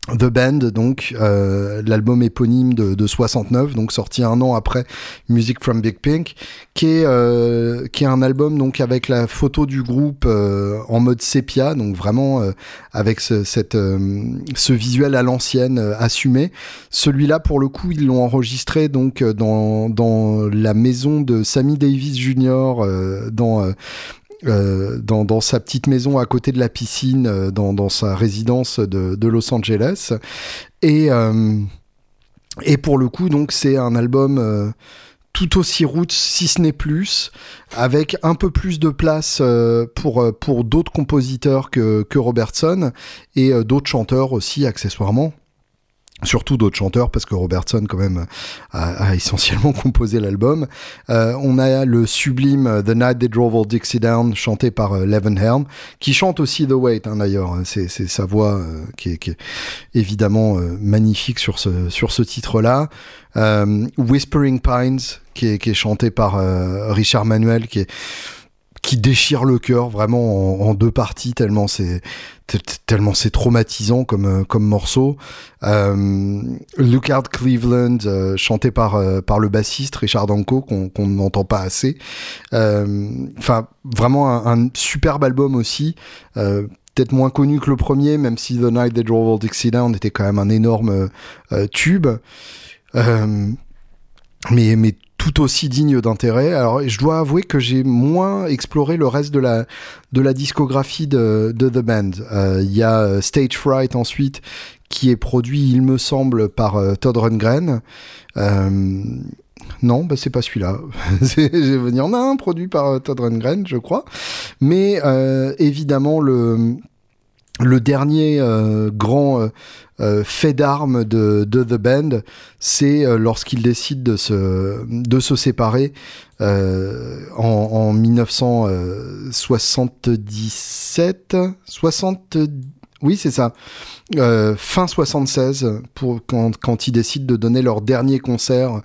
The Band, donc euh, l'album éponyme de, de, 69, donc sorti un an après Music from Big Pink, qui est euh, qui est un album donc avec la photo du groupe euh, en mode sépia, donc vraiment euh, avec ce, cette ce visuel à l'ancienne assumé. Celui-là, pour le coup, ils l'ont enregistré donc dans dans la maison de Sammy Davis Jr. dans euh, dans, sa petite maison à côté de la piscine, euh, dans, sa résidence de, de Los Angeles. Et, euh, et pour le coup, donc, c'est un album tout aussi roots, si ce n'est plus, avec un peu plus de place pour, pour d'autres compositeurs que, que Robertson et d'autres chanteurs aussi, accessoirement surtout d'autres chanteurs parce que Robertson quand même a, essentiellement composé l'album. Euh, on a le sublime The Night They Drove All Dixie Down chanté par euh, Levin Helm qui chante aussi The Wait hein, d'ailleurs. C'est sa voix euh, qui, est, évidemment euh, magnifique sur ce sur ce titre là. Whispering Pines qui est, chanté par Richard Manuel qui qui déchire le cœur vraiment en, deux parties tellement c'est tellement c'est traumatisant comme euh, comme morceau. Euh, Cleveland euh, chanté par euh, par le bassiste Richard Danko qu'on qu'on n'entend pas assez. Enfin vraiment un, superbe album aussi. Peut-être moins connu que le premier, même si The Night They Drove All Dixie Down était quand même un énorme tube. mais, mais tout aussi digne d'intérêt. Alors, je dois avouer que j'ai moins exploré le reste de la, de la discographie de, de The Band. Euh, il y a euh, Stage Fright ensuite, qui est produit, il me semble, par euh, Todd Rundgren. non, bah c'est pas celui-là. je vais venir, non, produit par Todd Rundgren, je crois. Mais évidemment, le le dernier euh, grand euh, euh, fait d'armes de, de, The Band, c'est lorsqu'ils décident de se, de se séparer en, en 1977, 60, oui, c'est ça. Euh, fin 76, pour, quand, ils décident de donner leur dernier concert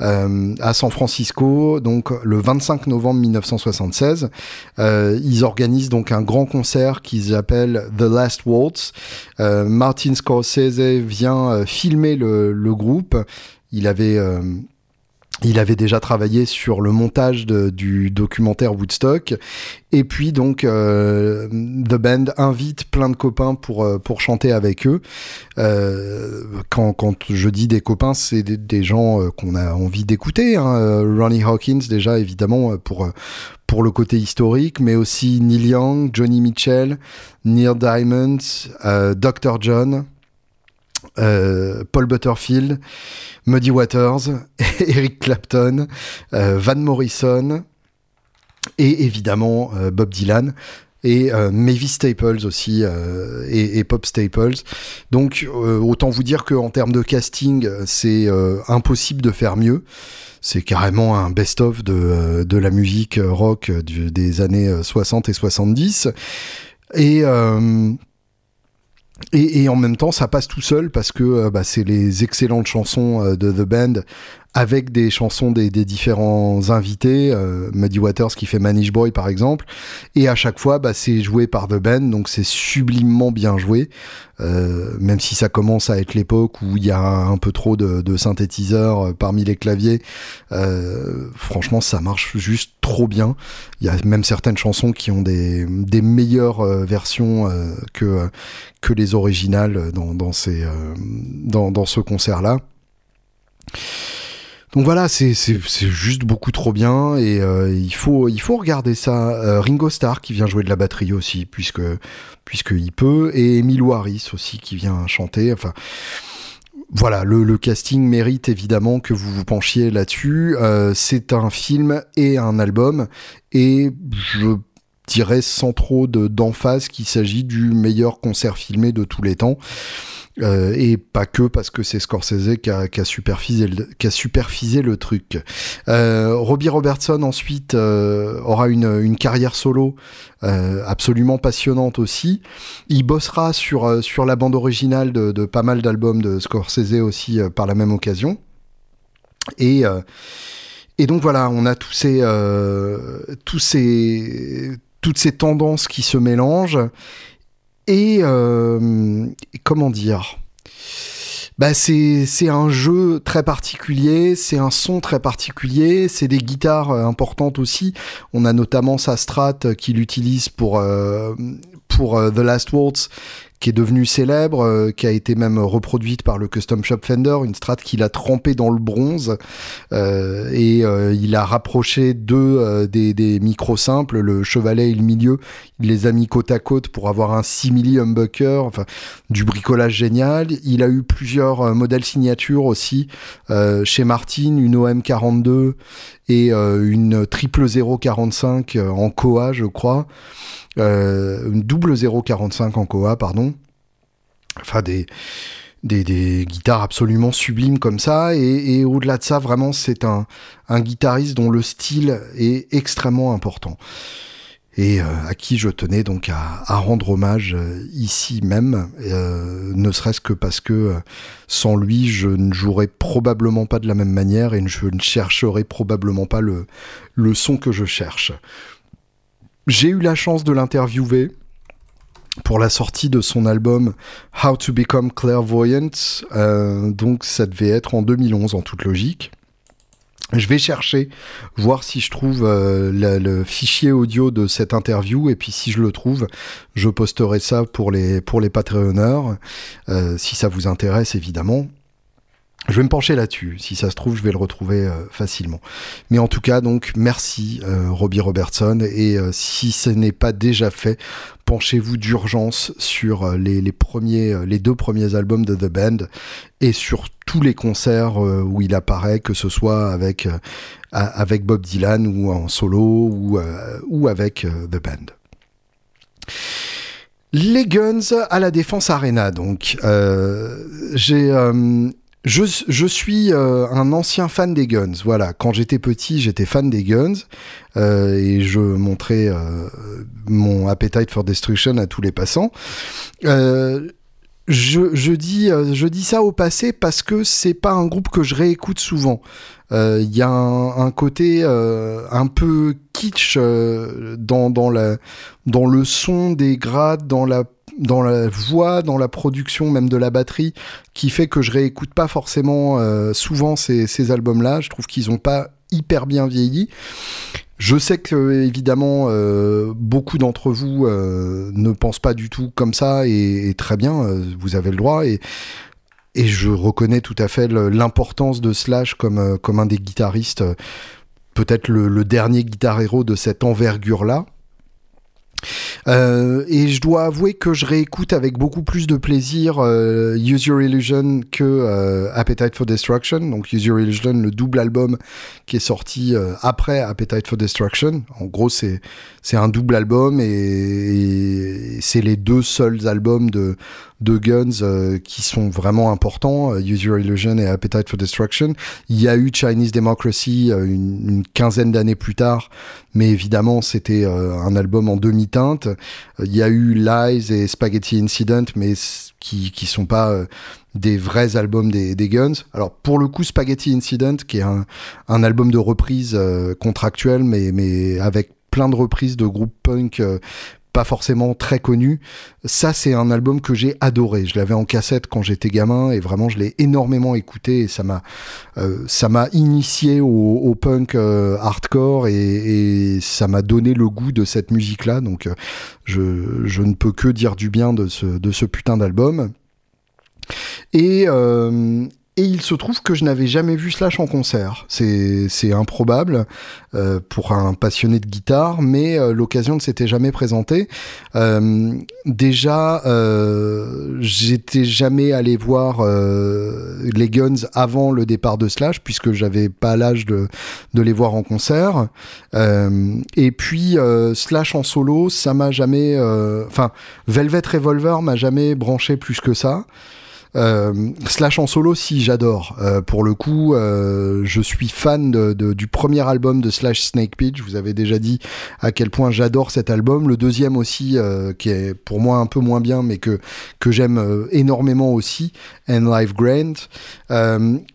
euh, à San Francisco, donc le 25 novembre 1976. Euh, ils organisent donc un grand concert qu'ils appellent The Last Waltz. Martin Scorsese vient filmer le, le, groupe. Il avait il avait déjà travaillé sur le montage du documentaire Woodstock. Et puis donc, euh, The Band invite plein de copains pour, euh, pour chanter avec eux. Euh, quand, quand je dis des copains, c'est des, gens euh, qu'on a envie d'écouter. Hein. Ronnie Hawkins déjà, évidemment, pour, pour le côté historique, mais aussi Neil Young, Johnny Mitchell, Neil Diamond, Dr. John. Euh, Paul Butterfield, Muddy Waters, Eric Clapton, euh, Van Morrison et évidemment euh, Bob Dylan et Mavis Staples aussi et, Pop Staples. Donc autant vous dire qu'en termes de casting, c'est impossible de faire mieux. C'est carrément un best-of de, de la musique rock des années 60 et 70. Et Et, en même temps, ça passe tout seul parce que bah, c'est les excellentes chansons de The Band avec des chansons des, différents invités, euh, Muddy Waters qui fait Manish Boy par exemple, et à chaque fois bah, c'est joué par The Band, donc c'est sublimement bien joué, euh, même si ça commence à être l'époque où il y a un peu trop de, synthétiseurs euh, parmi les claviers, franchement ça marche juste trop bien. Il y a même certaines chansons qui ont des, meilleures versions que, que les originales dans, dans, ces, dans, dans ce concert-là. Donc voilà, c'est juste beaucoup trop bien et euh, il faut regarder ça. Euh, Ringo Starr qui vient jouer de la batterie aussi puisque puisqu'il peut et Emilio Harris aussi qui vient chanter. Enfin voilà, le, casting mérite évidemment que vous vous penchiez là-dessus. Euh, c'est un film et un album et je dirais sans trop d'emphase qu'il s'agit du meilleur concert filmé de tous les temps. Euh, et pas que parce que c'est Scorsese qui a, qui, a supervisé le, a supervisé le truc. Euh, Robbie Robertson ensuite euh, aura une, une, carrière solo absolument passionnante aussi. Il bossera sur, sur la bande originale de, de pas mal d'albums de Scorsese aussi par la même occasion. Et et donc voilà, on a tous ces, tous ces, toutes ces tendances qui se mélangent. Et euh, comment dire? Bah c'est, un jeu très particulier, c'est un son très particulier, c'est des guitares euh, importantes aussi. On a notamment sa strat qu'il utilise pour, euh, pour The Last Waltz, qui est devenue célèbre, euh, qui a été même reproduite par le Custom Shop Fender, une strat qu'il a trempé dans le bronze euh, et euh, il a rapproché deux des, des, micros simples, le chevalet et le milieu, il les a mis côte à côte pour avoir un simili humbucker, enfin du bricolage génial. Il a eu plusieurs modèles signatures aussi chez Martin, une OM42 et une triple 045 en Koa, je crois. Euh, double 045 en Koa, pardon. Enfin, des, des, guitares absolument sublimes comme ça. Et, au-delà de ça, vraiment, c'est un, un, guitariste dont le style est extrêmement important. Et euh, à qui je tenais donc à, rendre hommage euh, ici même, ne serait-ce que parce que sans lui, je ne jouerais probablement pas de la même manière et je ne chercherais probablement pas le, le son que je cherche. J'ai eu la chance de l'interviewer pour la sortie de son album How to Become Clairvoyant. Euh, donc ça devait être en 2011 en toute logique. Je vais chercher, voir si je trouve euh, le, fichier audio de cette interview et puis si je le trouve, je posterai ça pour les pour les Patreonneurs, euh, si ça vous intéresse évidemment. Je vais me pencher là-dessus. Si ça se trouve, je vais le retrouver euh, facilement. Mais en tout cas, donc, merci euh, Robbie Robertson. Et euh, si ce n'est pas déjà fait, penchez-vous d'urgence sur les, premiers, les deux premiers albums de The Band et sur tous les concerts où il apparaît, que ce soit avec, Bob Dylan ou en solo ou, ou avec The Band. Les Guns à la Défense Arena, donc. j'ai je, suis euh, un ancien fan des Guns. Voilà, quand j'étais petit, j'étais fan des Guns euh, et je montrais euh, mon appetite for destruction à tous les passants. Je, je, dis, je dis ça au passé parce que c'est pas un groupe que je réécoute souvent. Il y a un, un côté un peu kitsch dans, dans, la, dans le son des grades, dans la dans la voix, dans la production même de la batterie, qui fait que je réécoute pas forcément euh, souvent ces, albums-là. Je trouve qu'ils ont pas hyper bien vieilli. Je sais que évidemment euh, beaucoup d'entre vous euh, ne pensent pas du tout comme ça et, très bien, vous avez le droit et et je reconnais tout à fait l'importance de Slash comme comme un des guitaristes, peut-être le, le dernier guitar héros de cette envergure là. Euh, et je dois avouer que je réécoute avec beaucoup plus de plaisir euh, Use Your Illusion que euh, Appetite for Destruction. Donc Use Your Illusion, le double album qui est sorti après Appetite for Destruction. En gros, c'est c'est un double album et, c'est les deux seuls albums de de Guns qui sont vraiment importants, Use Your Illusion et Appetite for Destruction. Il y a eu Chinese Democracy une, une quinzaine d'années plus tard, mais évidemment c'était un album en demi-teinte. Il y a eu Lies et Spaghetti Incident, mais qui qui sont pas des vrais albums des, Guns. Alors pour le coup, Spaghetti Incident, qui est un, album de reprise contractuel, mais mais avec plein de reprises de groupes punk pas forcément très connu. Ça, c'est un album que j'ai adoré. Je l'avais en cassette quand j'étais gamin et vraiment, je l'ai énormément écouté et ça m'a, euh, ça m'a initié au, punk euh, hardcore et, ça m'a donné le goût de cette musique-là. Donc, euh, je, je, ne peux que dire du bien de ce, de ce putain d'album. Et, et il se trouve que je n'avais jamais vu Slash en concert. C'est improbable euh, pour un passionné de guitare, mais euh, l'occasion ne s'était jamais présentée. Euh, déjà, euh, j'étais jamais allé voir euh, les Guns avant le départ de Slash, puisque j'avais pas l'âge de, de les voir en concert. et puis Slash en solo, ça m'a jamais... Enfin, Velvet Revolver m'a jamais branché plus que ça. Euh, slash en solo, si j'adore. Euh, pour le coup, euh, je suis fan du premier album de Slash Snake Pit. Je vous avais déjà dit à quel point j'adore cet album. Le deuxième aussi, qui est pour moi un peu moins bien, mais que que j'aime énormément aussi, And Life Grant.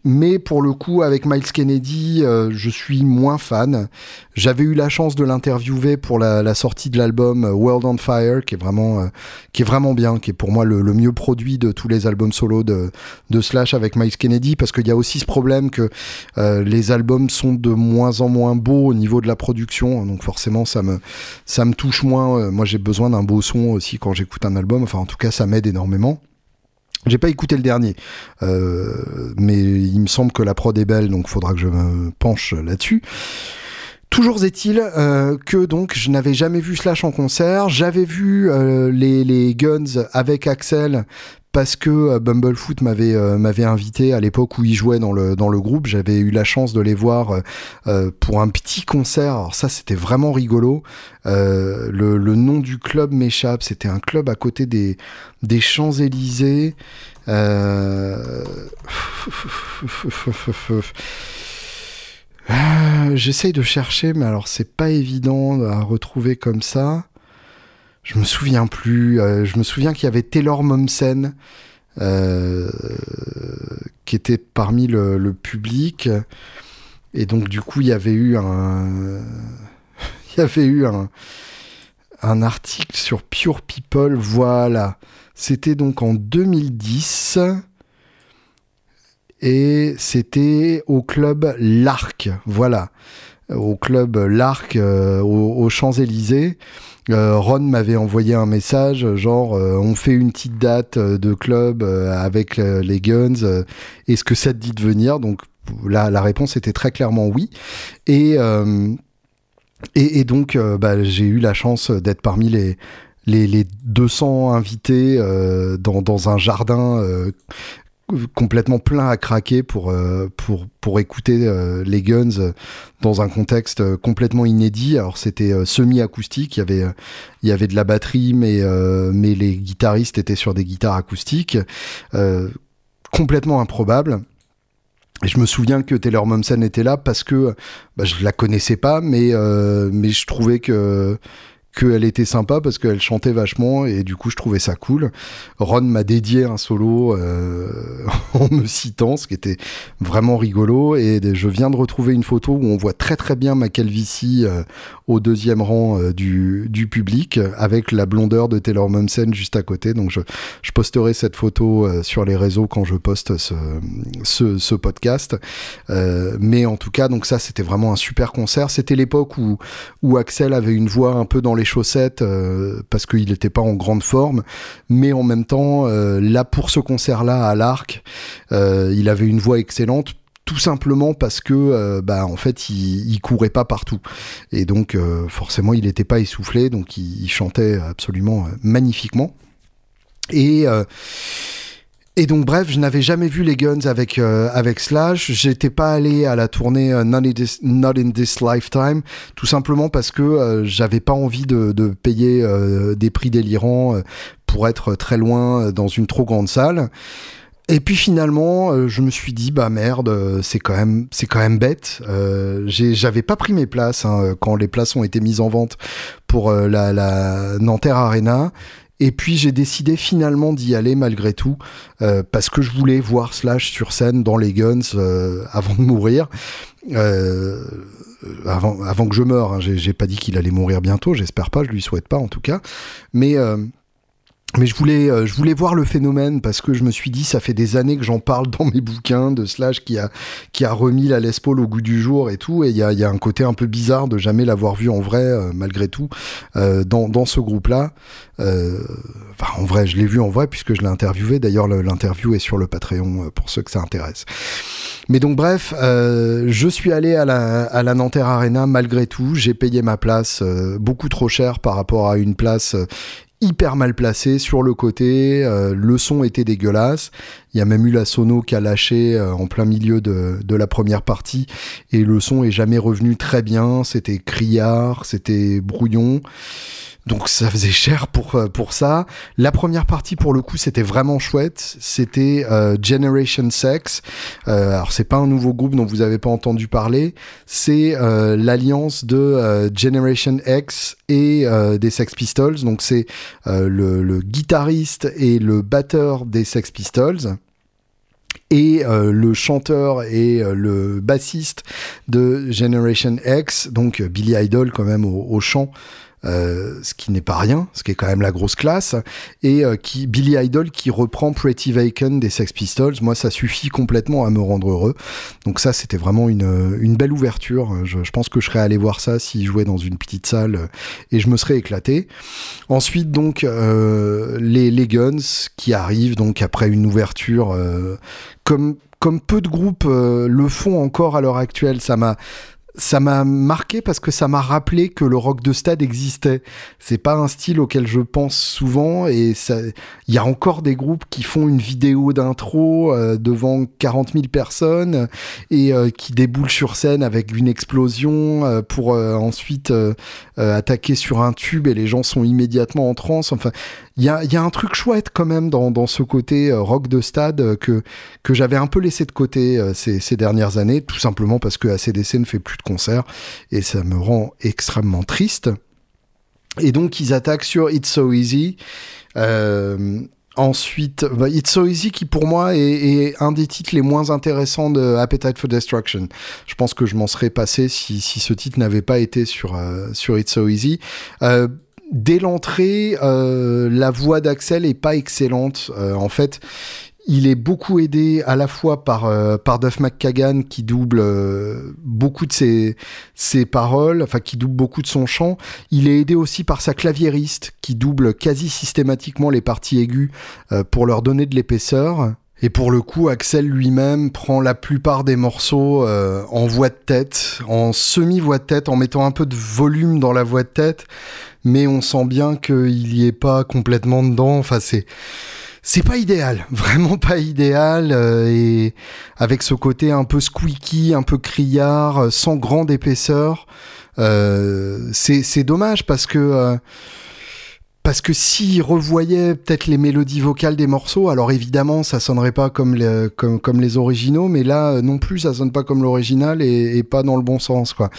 mais pour le coup, avec Miles Kennedy, je suis moins fan. J'avais eu la chance de l'interviewer pour la, la, sortie de l'album World on Fire, qui est vraiment qui est vraiment bien, qui est pour moi le, le mieux produit de tous les albums solo de, Slash avec Miles Kennedy, parce qu'il y a aussi ce problème que euh, les albums sont de moins en moins beaux au niveau de la production, donc forcément ça me, ça me touche moins. Euh, moi j'ai besoin d'un beau son aussi quand j'écoute un album, enfin en tout cas ça m'aide énormément. J'ai pas écouté le dernier, euh, mais il me semble que la prod est belle, donc faudra que je me penche là-dessus. Toujours est-il que donc je n'avais jamais vu Slash en concert, j'avais vu les, les, Guns avec Axel parce que euh, Bumblefoot m'avait euh, m'avait invité à l'époque où il jouait dans le dans le groupe. J'avais eu la chance de les voir euh, pour un petit concert. Alors ça, c'était vraiment rigolo. Le, nom du club m'échappe. C'était un club à côté des des Champs Élysées. J'essaye de chercher, mais alors c'est pas évident à retrouver comme ça. Je me souviens plus. Euh, je me souviens qu'il y avait Taylor Momsen euh, qui était parmi le, public. Et donc, du coup, il y avait eu un. article sur Pure People. Voilà. C'était donc en 2010 et c'était au club L'Arc, voilà, au club L'Arc euh, aux Champs-Élysées. Euh, Ron m'avait envoyé un message genre euh, on fait une petite date euh, de club avec les Guns. Est-ce que ça te dit de venir? Donc là, la réponse était très clairement oui. Et donc bah, j'ai eu la chance d'être parmi les les, les 200 invités dans un jardin complètement plein à craquer pour euh, écouter euh, les Guns dans un contexte euh, complètement inédit. Alors c'était semi-acoustique, il y avait il y avait de la batterie mais mais les guitaristes étaient sur des guitares acoustiques complètement improbable. Et je me souviens que Taylor Momsen était là parce que bah, je la connaissais pas, mais mais je trouvais que qu'elle était sympa parce qu'elle chantait vachement et du coup je trouvais ça cool. Ron m'a dédié un solo euh, en me citant, ce qui était vraiment rigolo et je viens de retrouver une photo où on voit très très bien ma calvitie euh, au deuxième rang euh, du, du, public avec la blondeur de Taylor Momsen juste à côté. Donc je, je posterai cette photo sur les réseaux quand je poste ce, ce, ce podcast. mais en tout cas, donc ça c'était vraiment un super concert. C'était l'époque où, où Axel avait une voix un peu dans les chaussettes euh, parce qu'il n'était pas en grande forme, mais en même temps, euh, là pour ce concert-là à l'Arc, euh, il avait une voix excellente tout simplement parce que bah en fait il, courait pas partout. Et donc forcément il n'était pas essoufflé donc il, il chantait absolument magnifiquement. Et et donc bref, je n'avais jamais vu les Guns avec euh, avec Slash. J'étais pas allé à la tournée euh, Not, in this, Not, in this, Lifetime, tout simplement parce que euh, j'avais pas envie de, payer des prix délirants pour être très loin dans une trop grande salle. Et puis finalement, je me suis dit bah merde, c'est quand même c'est quand même bête. J'avais pas pris mes places hein, quand les places ont été mises en vente pour la, la Nanterre Arena Et puis j'ai décidé finalement d'y aller malgré tout, euh, parce que je voulais voir Slash sur scène dans les Guns euh, avant de mourir. Euh, avant, que je meure, hein. j'ai pas dit qu'il allait mourir bientôt, j'espère pas, je lui souhaite pas en tout cas. Mais mais je voulais, euh, je voulais voir le phénomène parce que je me suis dit, ça fait des années que j'en parle dans mes bouquins de Slash qui a, qui a remis la Les Paul au goût du jour et tout. Et il y a, y a, un côté un peu bizarre de jamais l'avoir vu en vrai, euh, malgré tout, euh, dans, dans ce groupe-là. Euh, enfin, en vrai, je l'ai vu en vrai puisque je l'ai interviewé. D'ailleurs, l'interview est sur le Patreon pour ceux que ça intéresse. Mais donc, bref, je suis allé à la, à la Nanterre Arena malgré tout. J'ai payé ma place beaucoup trop cher par rapport à une place hyper mal placé sur le côté, euh, le son était dégueulasse, il y a même eu la sono qui a lâché euh, en plein milieu de, de, la première partie. Et le son est jamais revenu très bien, c'était criard, c'était brouillon. Donc ça faisait cher pour euh, pour ça. La première partie pour le coup c'était vraiment chouette. C'était euh, Generation Sex. Euh, alors c'est pas un nouveau groupe dont vous avez pas entendu parler. C'est euh, l'alliance de Generation X et des Sex Pistols. Donc c'est le, guitariste et le batteur des Sex Pistols et le chanteur et le bassiste de Generation X, donc Billy Idol quand même au chant. Euh, ce qui n'est pas rien, ce qui est quand même la grosse classe, et euh, qui Billy Idol qui reprend Pretty Vacant des Sex Pistols. Moi, ça suffit complètement à me rendre heureux. Donc ça, c'était vraiment une, belle ouverture. Je, pense que je serais allé voir ça s'il jouait dans une petite salle et je me serais éclaté. Ensuite, donc euh, les, les Guns qui arrivent donc après une ouverture comme peu de groupes le font encore à l'heure actuelle, ça m'a ça m'a marqué parce que ça m'a rappelé que le rock de stade existait. C'est pas un style auquel je pense souvent et il y a encore des groupes qui font une vidéo d'intro euh, devant 40 000 personnes et euh, qui déboulent sur scène avec une explosion euh, pour ensuite attaquer sur un tube et les gens sont immédiatement en transe. Enfin, il y a, un truc chouette quand même dans, dans ce côté rock de stade que, que j'avais un peu laissé de côté ces, ces dernières années, tout simplement parce que ACDC ne fait plus de concert et ça me rend extrêmement triste. Et donc ils attaquent sur It's So Easy. Euh, ensuite, bah, It's So Easy qui pour moi est, un des titres les moins intéressants de Appetite for Destruction. Je pense que je m'en serais passé si, si ce titre n'avait pas été sur, euh, sur It's So Easy. Euh, dès l'entrée, la voix d'Axel est pas excellente. En fait, il est beaucoup aidé à la fois par, euh, par Duff McKagan qui double euh, beaucoup de ses, ses paroles, enfin qui double beaucoup de son chant. Il est aidé aussi par sa claviériste qui double quasi systématiquement les parties aiguës euh, pour leur donner de l'épaisseur. Et pour le coup, Axel lui-même prend la plupart des morceaux en voix de tête, en semi-voix de tête, en mettant un peu de volume dans la voix de tête, mais on sent bien qu'il y est pas complètement dedans. Enfin, c'est c'est pas idéal, vraiment pas idéal, euh, et avec ce côté un peu squeaky, un peu criard, euh, sans grande épaisseur. Euh, c'est dommage parce que parce que s'il revoyait peut-être les mélodies vocales des morceaux, alors évidemment ça sonnerait pas comme les, comme, comme les originaux, mais là non plus ça sonne pas comme l'original et, et, pas dans le bon sens quoi.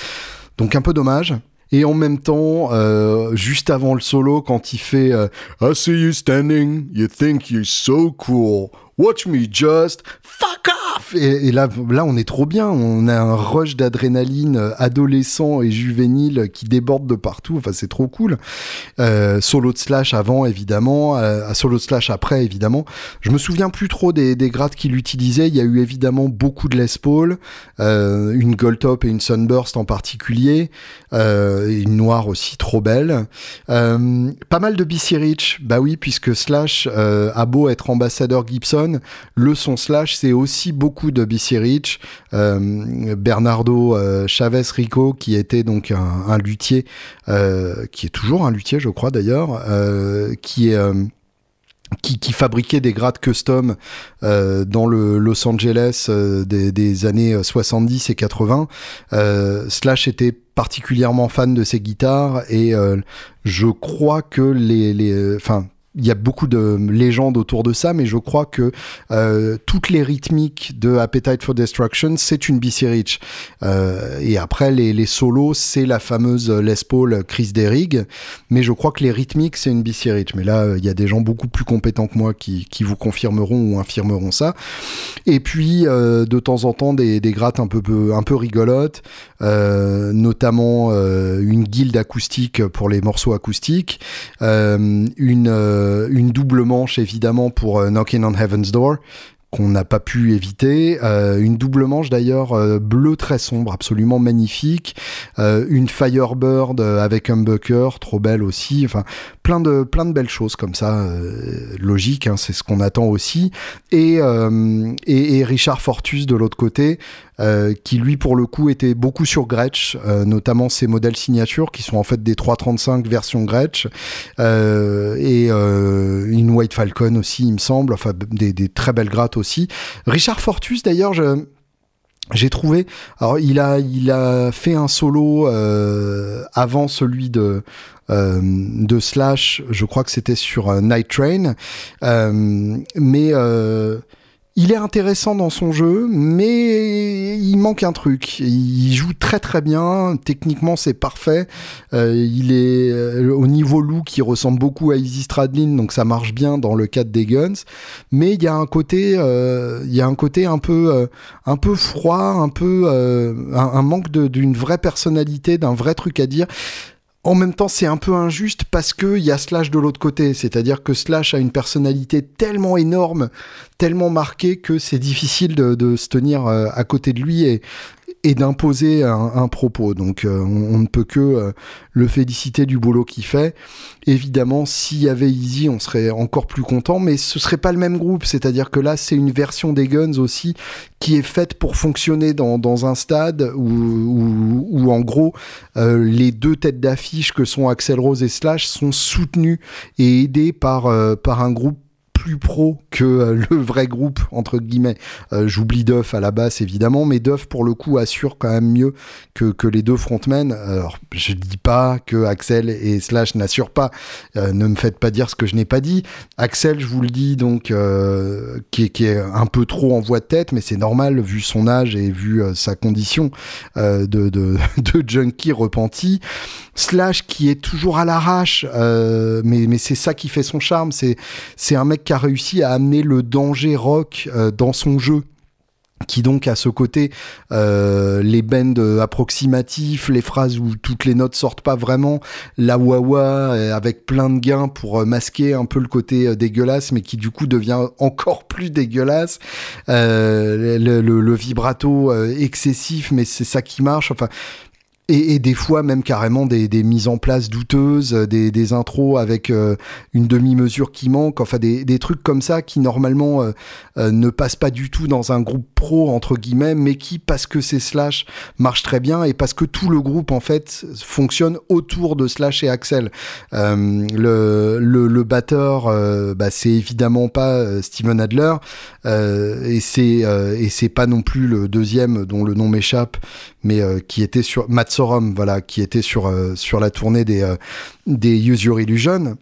Donc un peu dommage. Et en même temps, euh, juste avant le solo, quand il fait euh, I see you standing, you think you're so cool, watch me just fuck off. Et, là, là, on est trop bien. On a un rush d'adrénaline euh, adolescent et juvénile qui déborde de partout. Enfin, c'est trop cool. Euh, solo de slash avant, évidemment. Euh, solo de slash après, évidemment. Je me souviens plus trop des, des grades qu'il utilisait. Il y a eu évidemment beaucoup de Les Paul, une Gold Top et une Sunburst en particulier. Une noire aussi trop belle. Pas mal de BC Rich, bah oui, puisque Slash a beau être ambassadeur Gibson, le son Slash c'est aussi beaucoup de BC Rich. Euh, Bernardo euh, Chavez Rico, qui était donc un, luthier, euh, qui est toujours un luthier, je crois d'ailleurs, qui qui, fabriquait des grades custom dans le Los Angeles des, des, années 70 et 80. Euh, Slash était particulièrement fan de ces guitares et je crois que les, les, il y a beaucoup de légendes autour de ça, mais je crois que euh, toutes les rythmiques de Appetite for Destruction, c'est une BC Rich. Euh, et après, les, solos, c'est la fameuse Les Paul Chris Derrig, mais je crois que les rythmiques, c'est une BC Rich. Mais là, il y a des gens beaucoup plus compétents que moi qui, vous confirmeront ou infirmeront ça. Et puis, euh, de temps en temps, des, grattes un peu, rigolotes, euh, notamment euh, une guilde acoustique pour les morceaux acoustiques, euh, une, euh, une double manche évidemment pour euh, Knocking on Heaven's Door, qu'on n'a pas pu éviter. Euh, une double manche d'ailleurs euh, bleu très sombre, absolument magnifique. Euh, une Firebird avec un bucker, trop belle aussi. Plein de plein de belles choses comme ça, logique. Hein, c'est ce qu'on attend aussi. Et, et, et Richard Fortus de l'autre côté, euh, qui lui pour le coup était beaucoup sur Gretsch, euh, notamment ses modèles signature qui sont en fait des 335 version Gretsch euh, et une White Falcon aussi il me semble, enfin des, des très belles grattes aussi. Richard Fortus d'ailleurs je j'ai trouvé. Alors, il a, il a fait un solo euh, avant celui de euh, de Slash. Je crois que c'était sur euh, Night Train, mais il est intéressant dans son jeu, mais il manque un truc. Il joue très très bien, techniquement c'est parfait. Euh, il est euh, au niveau look, qui ressemble beaucoup à Easy Stradlin, donc ça marche bien dans le cadre des Guns. Mais il y a un côté, euh, il y a un côté un peu, froid, un peu, un, manque d'une vraie personnalité, d'un vrai truc à dire en même temps, c'est un peu injuste parce qu'il y a Slash de l'autre côté. C'est-à-dire que Slash a une personnalité tellement énorme, tellement marquée que c'est difficile de, de, se tenir euh, à côté de lui. Et et d'imposer un, propos. Donc euh, on, ne peut que euh, le féliciter du boulot qu'il fait. Évidemment, s'il y avait Easy, on serait encore plus content, mais ce serait pas le même groupe. C'est-à-dire que là, c'est une version des Guns aussi qui est faite pour fonctionner dans, un stade où, où, où en gros euh, les deux têtes d'affiche que sont Axel Rose et Slash sont soutenus et aidés par, par un groupe plus pro que euh, le vrai groupe entre guillemets. Euh, J'oublie Duff à la basse évidemment, mais Duff pour le coup assure quand même mieux que, que les deux frontmen. Alors je dis pas que Axel et Slash n'assurent pas. Euh, ne me faites pas dire ce que je n'ai pas dit. Axel, je vous le dis donc, qui, est, un peu trop en voix de tête, mais c'est normal vu son âge et vu sa condition de, de, junkie repenti. Slash qui est toujours à l'arrache, mais, mais c'est ça qui fait son charme. C'est un mec a réussi à amener le danger rock euh, dans son jeu qui donc a ce côté euh, les bends approximatifs, les phrases où toutes les notes sortent pas vraiment, la wawa avec plein de gains pour masquer un peu le côté dégueulasse, mais qui du coup devient encore plus dégueulasse, euh, le, le, vibrato excessif, mais c'est ça qui marche. Enfin, et, et, des fois même carrément des, des, mises en place douteuses, des, des intros avec euh, une demi-mesure qui manque, enfin des, des, trucs comme ça qui normalement euh, euh, ne passent pas du tout dans un groupe pro entre guillemets, mais qui parce que c'est Slash marche très bien et parce que tout le groupe en fait fonctionne autour de Slash et Axel. Euh, le, le, le, batteur, bah, c'est évidemment pas Steven Adler et c'est et c'est pas non plus le deuxième dont le nom m'échappe, mais qui était sur Matt voilà, qui était sur, euh, la tournée des, euh, des Use Your Illusion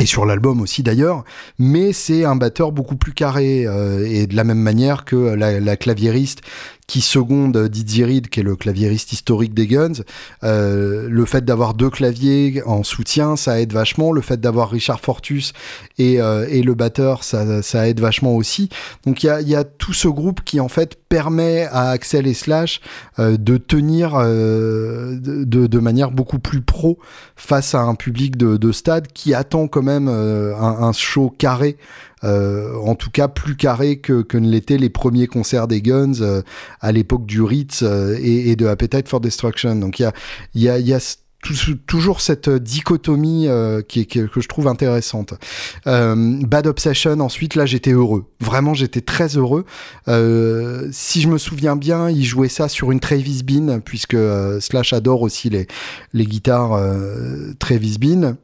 et sur l'album aussi d'ailleurs, mais c'est un batteur beaucoup plus carré euh, et de la même manière que la, la claviériste qui seconde Didier Reed, qui est le claviériste historique des Guns. Euh, le fait d'avoir deux claviers en soutien, ça aide vachement. Le fait d'avoir Richard Fortus et, euh, et le batteur, ça, ça, aide vachement aussi. Donc il y a, y a, tout ce groupe qui en fait permet à Axel et Slash euh, de tenir euh, de, de, manière beaucoup plus pro face à un public de, de stade qui attend quand même euh, un, un show carré euh, en tout cas plus carré que, que ne l'étaient les premiers concerts des Guns euh, à l'époque du Ritz euh, et, et, de Appetite for Destruction. Donc il y a, y a, y a toujours cette dichotomie euh, qui est, que je trouve intéressante. Euh, Bad Obsession, ensuite, là, j'étais heureux. Vraiment, j'étais très heureux. Euh, si je me souviens bien, il jouait ça sur une Travis Bean, puisque Slash adore aussi les, les guitares Travis Bean.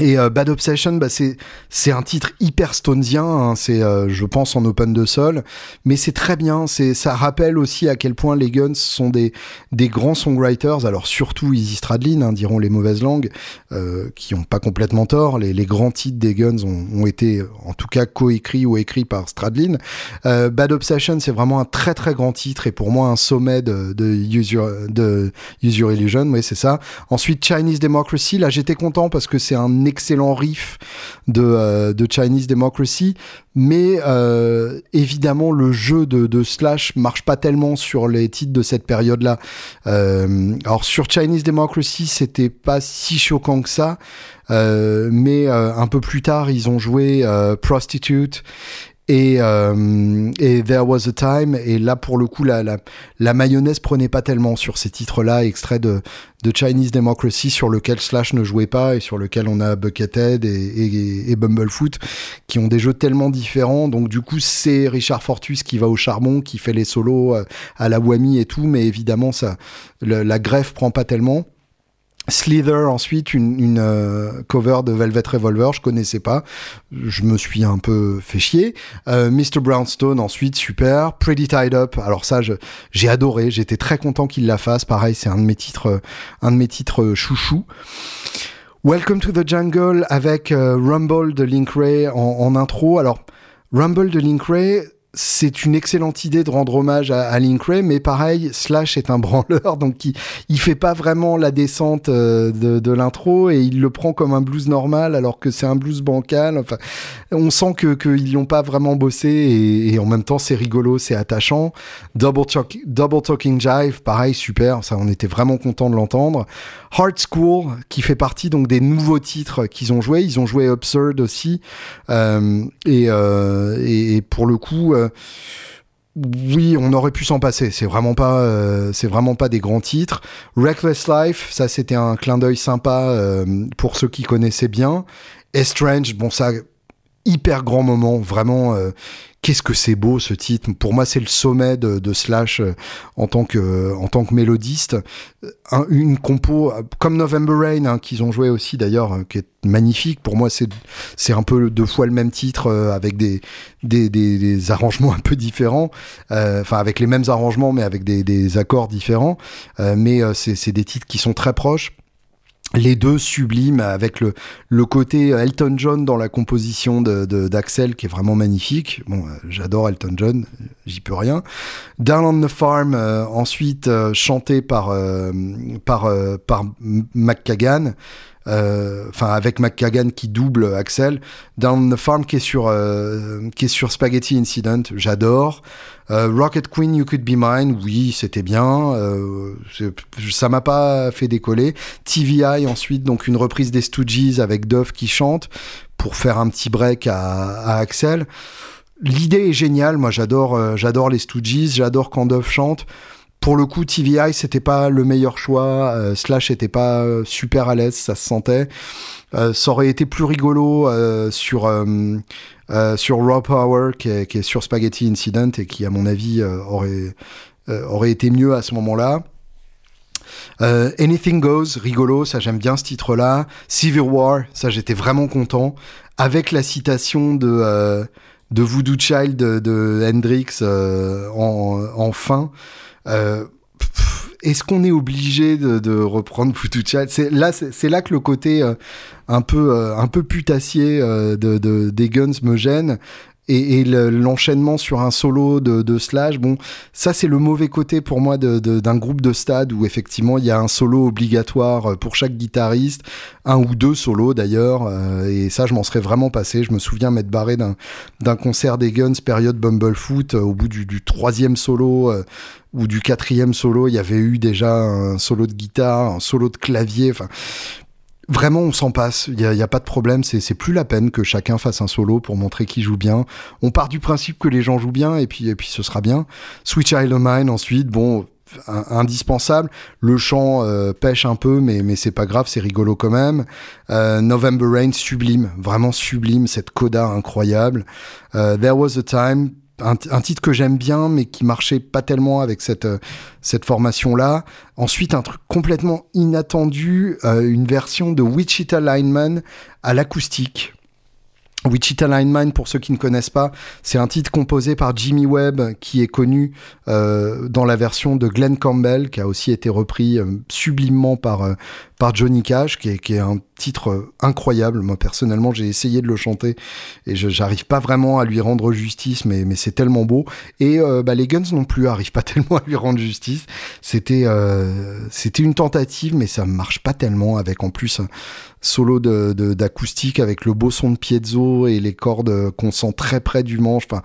Et euh, Bad Obsession, bah, c'est un titre hyper stonesien, hein, c'est euh, je pense en open de sol, mais c'est très bien. Ça rappelle aussi à quel point les Guns sont des des grands songwriters. Alors surtout Izzy Stradlin, hein, diront les mauvaises langues, euh, qui ont pas complètement tort. Les, les grands titres des Guns ont, ont été en tout cas coécrits ou écrits par Stradlin. Bad Obsession, c'est vraiment un très très grand titre et pour moi un sommet de de Use de Use Your Illusion. Oui, c'est ça. Ensuite Chinese Democracy. Là, j'étais content parce que c'est un excellent riff de, euh, de Chinese Democracy, mais euh, évidemment le jeu de, de, Slash marche pas tellement sur les titres de cette période-là. Euh, alors sur Chinese Democracy, c'était pas si choquant que ça, mais un peu plus tard, ils ont joué Prostitute et, euh, et There Was a Time, et là pour le coup la, la, la mayonnaise prenait pas tellement sur ces titres-là, extraits de, de Chinese Democracy sur lequel Slash ne jouait pas et sur lequel on a Buckethead et, et, et Bumblefoot qui ont des jeux tellement différents. Donc du coup c'est Richard Fortus qui va au charbon, qui fait les solos euh, à la Whammy et tout, mais évidemment ça, la greffe prend pas tellement. Slither ensuite une, une euh, cover de Velvet Revolver je connaissais pas. Je me suis un peu fait chier. Euh, Mr Brownstone ensuite super. Pretty Tied Up alors ça j'ai adoré. J'étais très content qu'il la fasse. Pareil c'est un de mes titres euh, un de mes titres chouchou Welcome to the Jungle avec Rumble de Link Ray en, en intro. Alors Rumble de Link Ray c'est une excellente idée de rendre hommage à, à Link Ray, mais pareil, Slash est un branleur, donc il, il fait pas vraiment la descente euh, de, l'intro et il le prend comme un blues normal alors que c'est un blues bancal. Enfin, on sent que qu'ils n'ont pas vraiment bossé et, en même temps c'est rigolo, c'est attachant. Double, talk, Double Talking Jive, pareil, super, ça on était vraiment content de l'entendre. Hard School, qui fait partie donc des nouveaux titres qu'ils ont joués, ils ont joué Absurd aussi, euh, et, euh, et, pour le coup oui, on aurait pu s'en passer. C'est vraiment pas, euh, c'est vraiment pas des grands titres. Reckless Life, ça c'était un clin d'œil sympa euh, pour ceux qui connaissaient bien. Estrange, bon ça, hyper grand moment, vraiment. Euh, qu'est-ce que c'est beau ce titre. Pour moi, c'est le sommet de, de Slash euh, en tant que en tant que mélodiste. Un, une compo euh, comme November Rain hein, qu'ils ont joué aussi d'ailleurs, euh, qui est magnifique. Pour moi, c'est un peu deux fois le même titre euh, avec des des, des des, arrangements un peu différents. Enfin, avec les mêmes arrangements, mais avec des, des accords différents. mais c'est c'est des titres qui sont très proches les deux sublimes avec le, le côté Elton John dans la composition de, d'Axel qui est vraiment magnifique. Bon, euh, j'adore Elton John, j'y peux rien. Down on the Farm, euh, ensuite euh, chanté par, euh, par, euh, par McKagan. Enfin, avec McKagan qui double Axel. Down the Farm qui est sur, qui est sur Spaghetti Incident, j'adore. Euh, Rocket Queen, You Could Be Mine, oui, c'était bien. Euh, ça m'a pas fait décoller. TVI ensuite, donc une reprise des Stooges avec Duff qui chante pour faire un petit break à, Axel. L'idée est géniale. Moi, j'adore, euh, j'adore les Stooges. J'adore quand Duff chante. Pour le coup, TVI, c'était pas le meilleur choix. Euh, Slash était pas super à l'aise, ça se sentait. Euh, ça aurait été plus rigolo sur euh, sur Raw Power qui est, qui est, sur Spaghetti Incident et qui à mon avis euh, aurait euh, aurait été mieux à ce moment-là. Anything Goes, rigolo, ça j'aime bien ce titre-là. Civil War, ça j'étais vraiment content. Avec la citation de, de Voodoo Child de, de Hendrix en, en, fin. Est-ce qu'on est obligé de, reprendre Child C'est là, c'est là que le côté un peu, euh, un peu putassier euh, de, des Guns me gêne. Et, l'enchaînement sur un solo de, Slash, bon, ça c'est le mauvais côté pour moi d'un groupe de stade où effectivement il y a un solo obligatoire pour chaque guitariste, un ou deux solos d'ailleurs, euh, et ça je m'en serais vraiment passé. Je me souviens m'être barré d'un concert des Guns période Bumblefoot, euh, au bout du, troisième solo euh, ou du quatrième solo, il y avait eu déjà un solo de guitare, un solo de clavier, enfin Vraiment, on s'en passe. Il n'y a, a, pas de problème. C'est plus la peine que chacun fasse un solo pour montrer qu'il joue bien. On part du principe que les gens jouent bien et puis, et puis ce sera bien. Switch Isle of Mine, ensuite, bon, indispensable. Le chant euh, pêche un peu, mais, mais c'est pas grave, c'est rigolo quand même. Euh, November Rain, sublime, vraiment sublime, cette coda incroyable. Euh, There Was a Time, un, titre que j'aime bien, mais qui marchait pas tellement avec cette, cette formation-là. Ensuite, un truc complètement inattendu, une version de Wichita Lineman à l'acoustique. Wichita Lineman, pour ceux qui ne connaissent pas, c'est un titre composé par Jimmy Webb qui est connu euh, dans la version de Glenn Campbell, qui a aussi été repris euh, sublimement par, euh, par Johnny Cash, qui est, un titre incroyable. Moi, personnellement, j'ai essayé de le chanter et je j'arrive pas vraiment à lui rendre justice, mais, c'est tellement beau. Et bah, les Guns non plus arrivent pas tellement à lui rendre justice. C'était c'était une tentative, mais ça marche pas tellement avec en plus un solo d'acoustique avec le beau son de piezo et les cordes qu'on sent très près du manche. Enfin,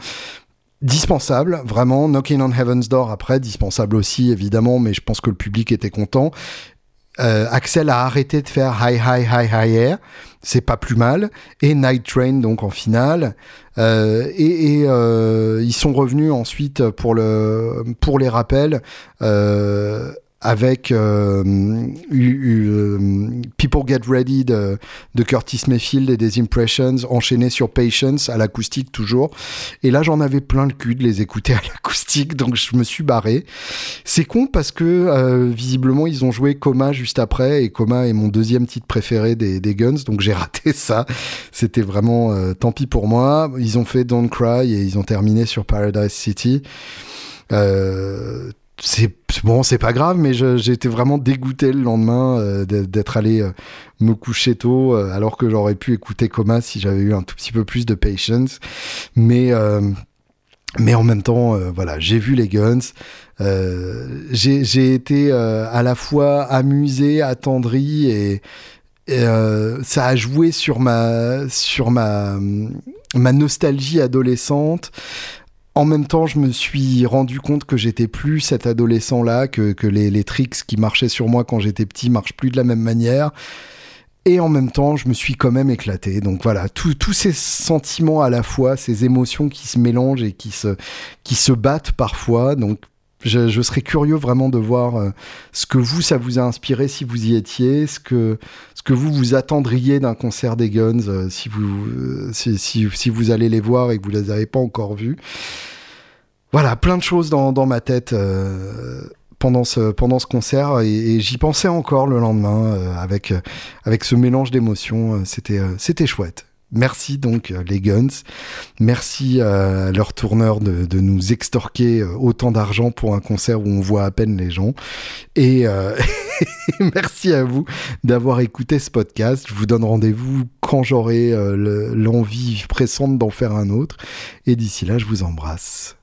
dispensable, vraiment. Knocking on Heaven's Door après, dispensable aussi évidemment, mais je pense que le public était content. Euh, Axel a arrêté de faire High High High High Air, c'est pas plus mal. Et Night Train donc en finale. Euh, et, euh, ils sont revenus ensuite pour le pour les rappels avec euh, euh, People Get Ready de, Curtis Mayfield et des Impressions enchaînés sur Patience à l'acoustique toujours. Et là, j'en avais plein le cul de les écouter à l'acoustique, donc je me suis barré. C'est con parce que euh, visiblement, ils ont joué Coma juste après, et Coma est mon deuxième titre préféré des, des Guns, donc j'ai raté ça. C'était vraiment tant pis pour moi. Ils ont fait Don't Cry et ils ont terminé sur Paradise City. Euh, c'est bon, c'est pas grave, mais été vraiment dégoûté le lendemain euh, d'être allé euh, me coucher tôt, euh, alors que j'aurais pu écouter Coma si j'avais eu un tout petit peu plus de patience. Mais mais en même temps, voilà, j'ai vu les Guns. j'ai été à la fois amusé, attendri et, et ça a joué sur ma sur ma ma nostalgie adolescente. En même temps, je me suis rendu compte que j'étais plus cet adolescent-là, que, les, tricks qui marchaient sur moi quand j'étais petit marchent plus de la même manière. Et en même temps, je me suis quand même éclaté. Donc voilà, tous ces sentiments à la fois, ces émotions qui se mélangent et qui se, qui se battent parfois. Je, serais curieux vraiment de voir euh, ce que vous, ça vous a inspiré si vous y étiez, ce que, ce que vous vous attendriez d'un concert des Guns euh, si, vous, euh, si, vous allez les voir et que vous les avez pas encore vus. Voilà, plein de choses dans, dans ma tête pendant, ce, pendant ce concert et, j'y pensais encore le lendemain avec, avec ce mélange d'émotions. C'était c'était chouette. Merci donc euh, les Guns. Merci à leur tourneur de, nous extorquer euh, autant d'argent pour un concert où on voit à peine les gens. Et euh, merci à vous d'avoir écouté ce podcast. Je vous donne rendez-vous quand j'aurai l'envie pressante d'en faire un autre. Et d'ici là, je vous embrasse.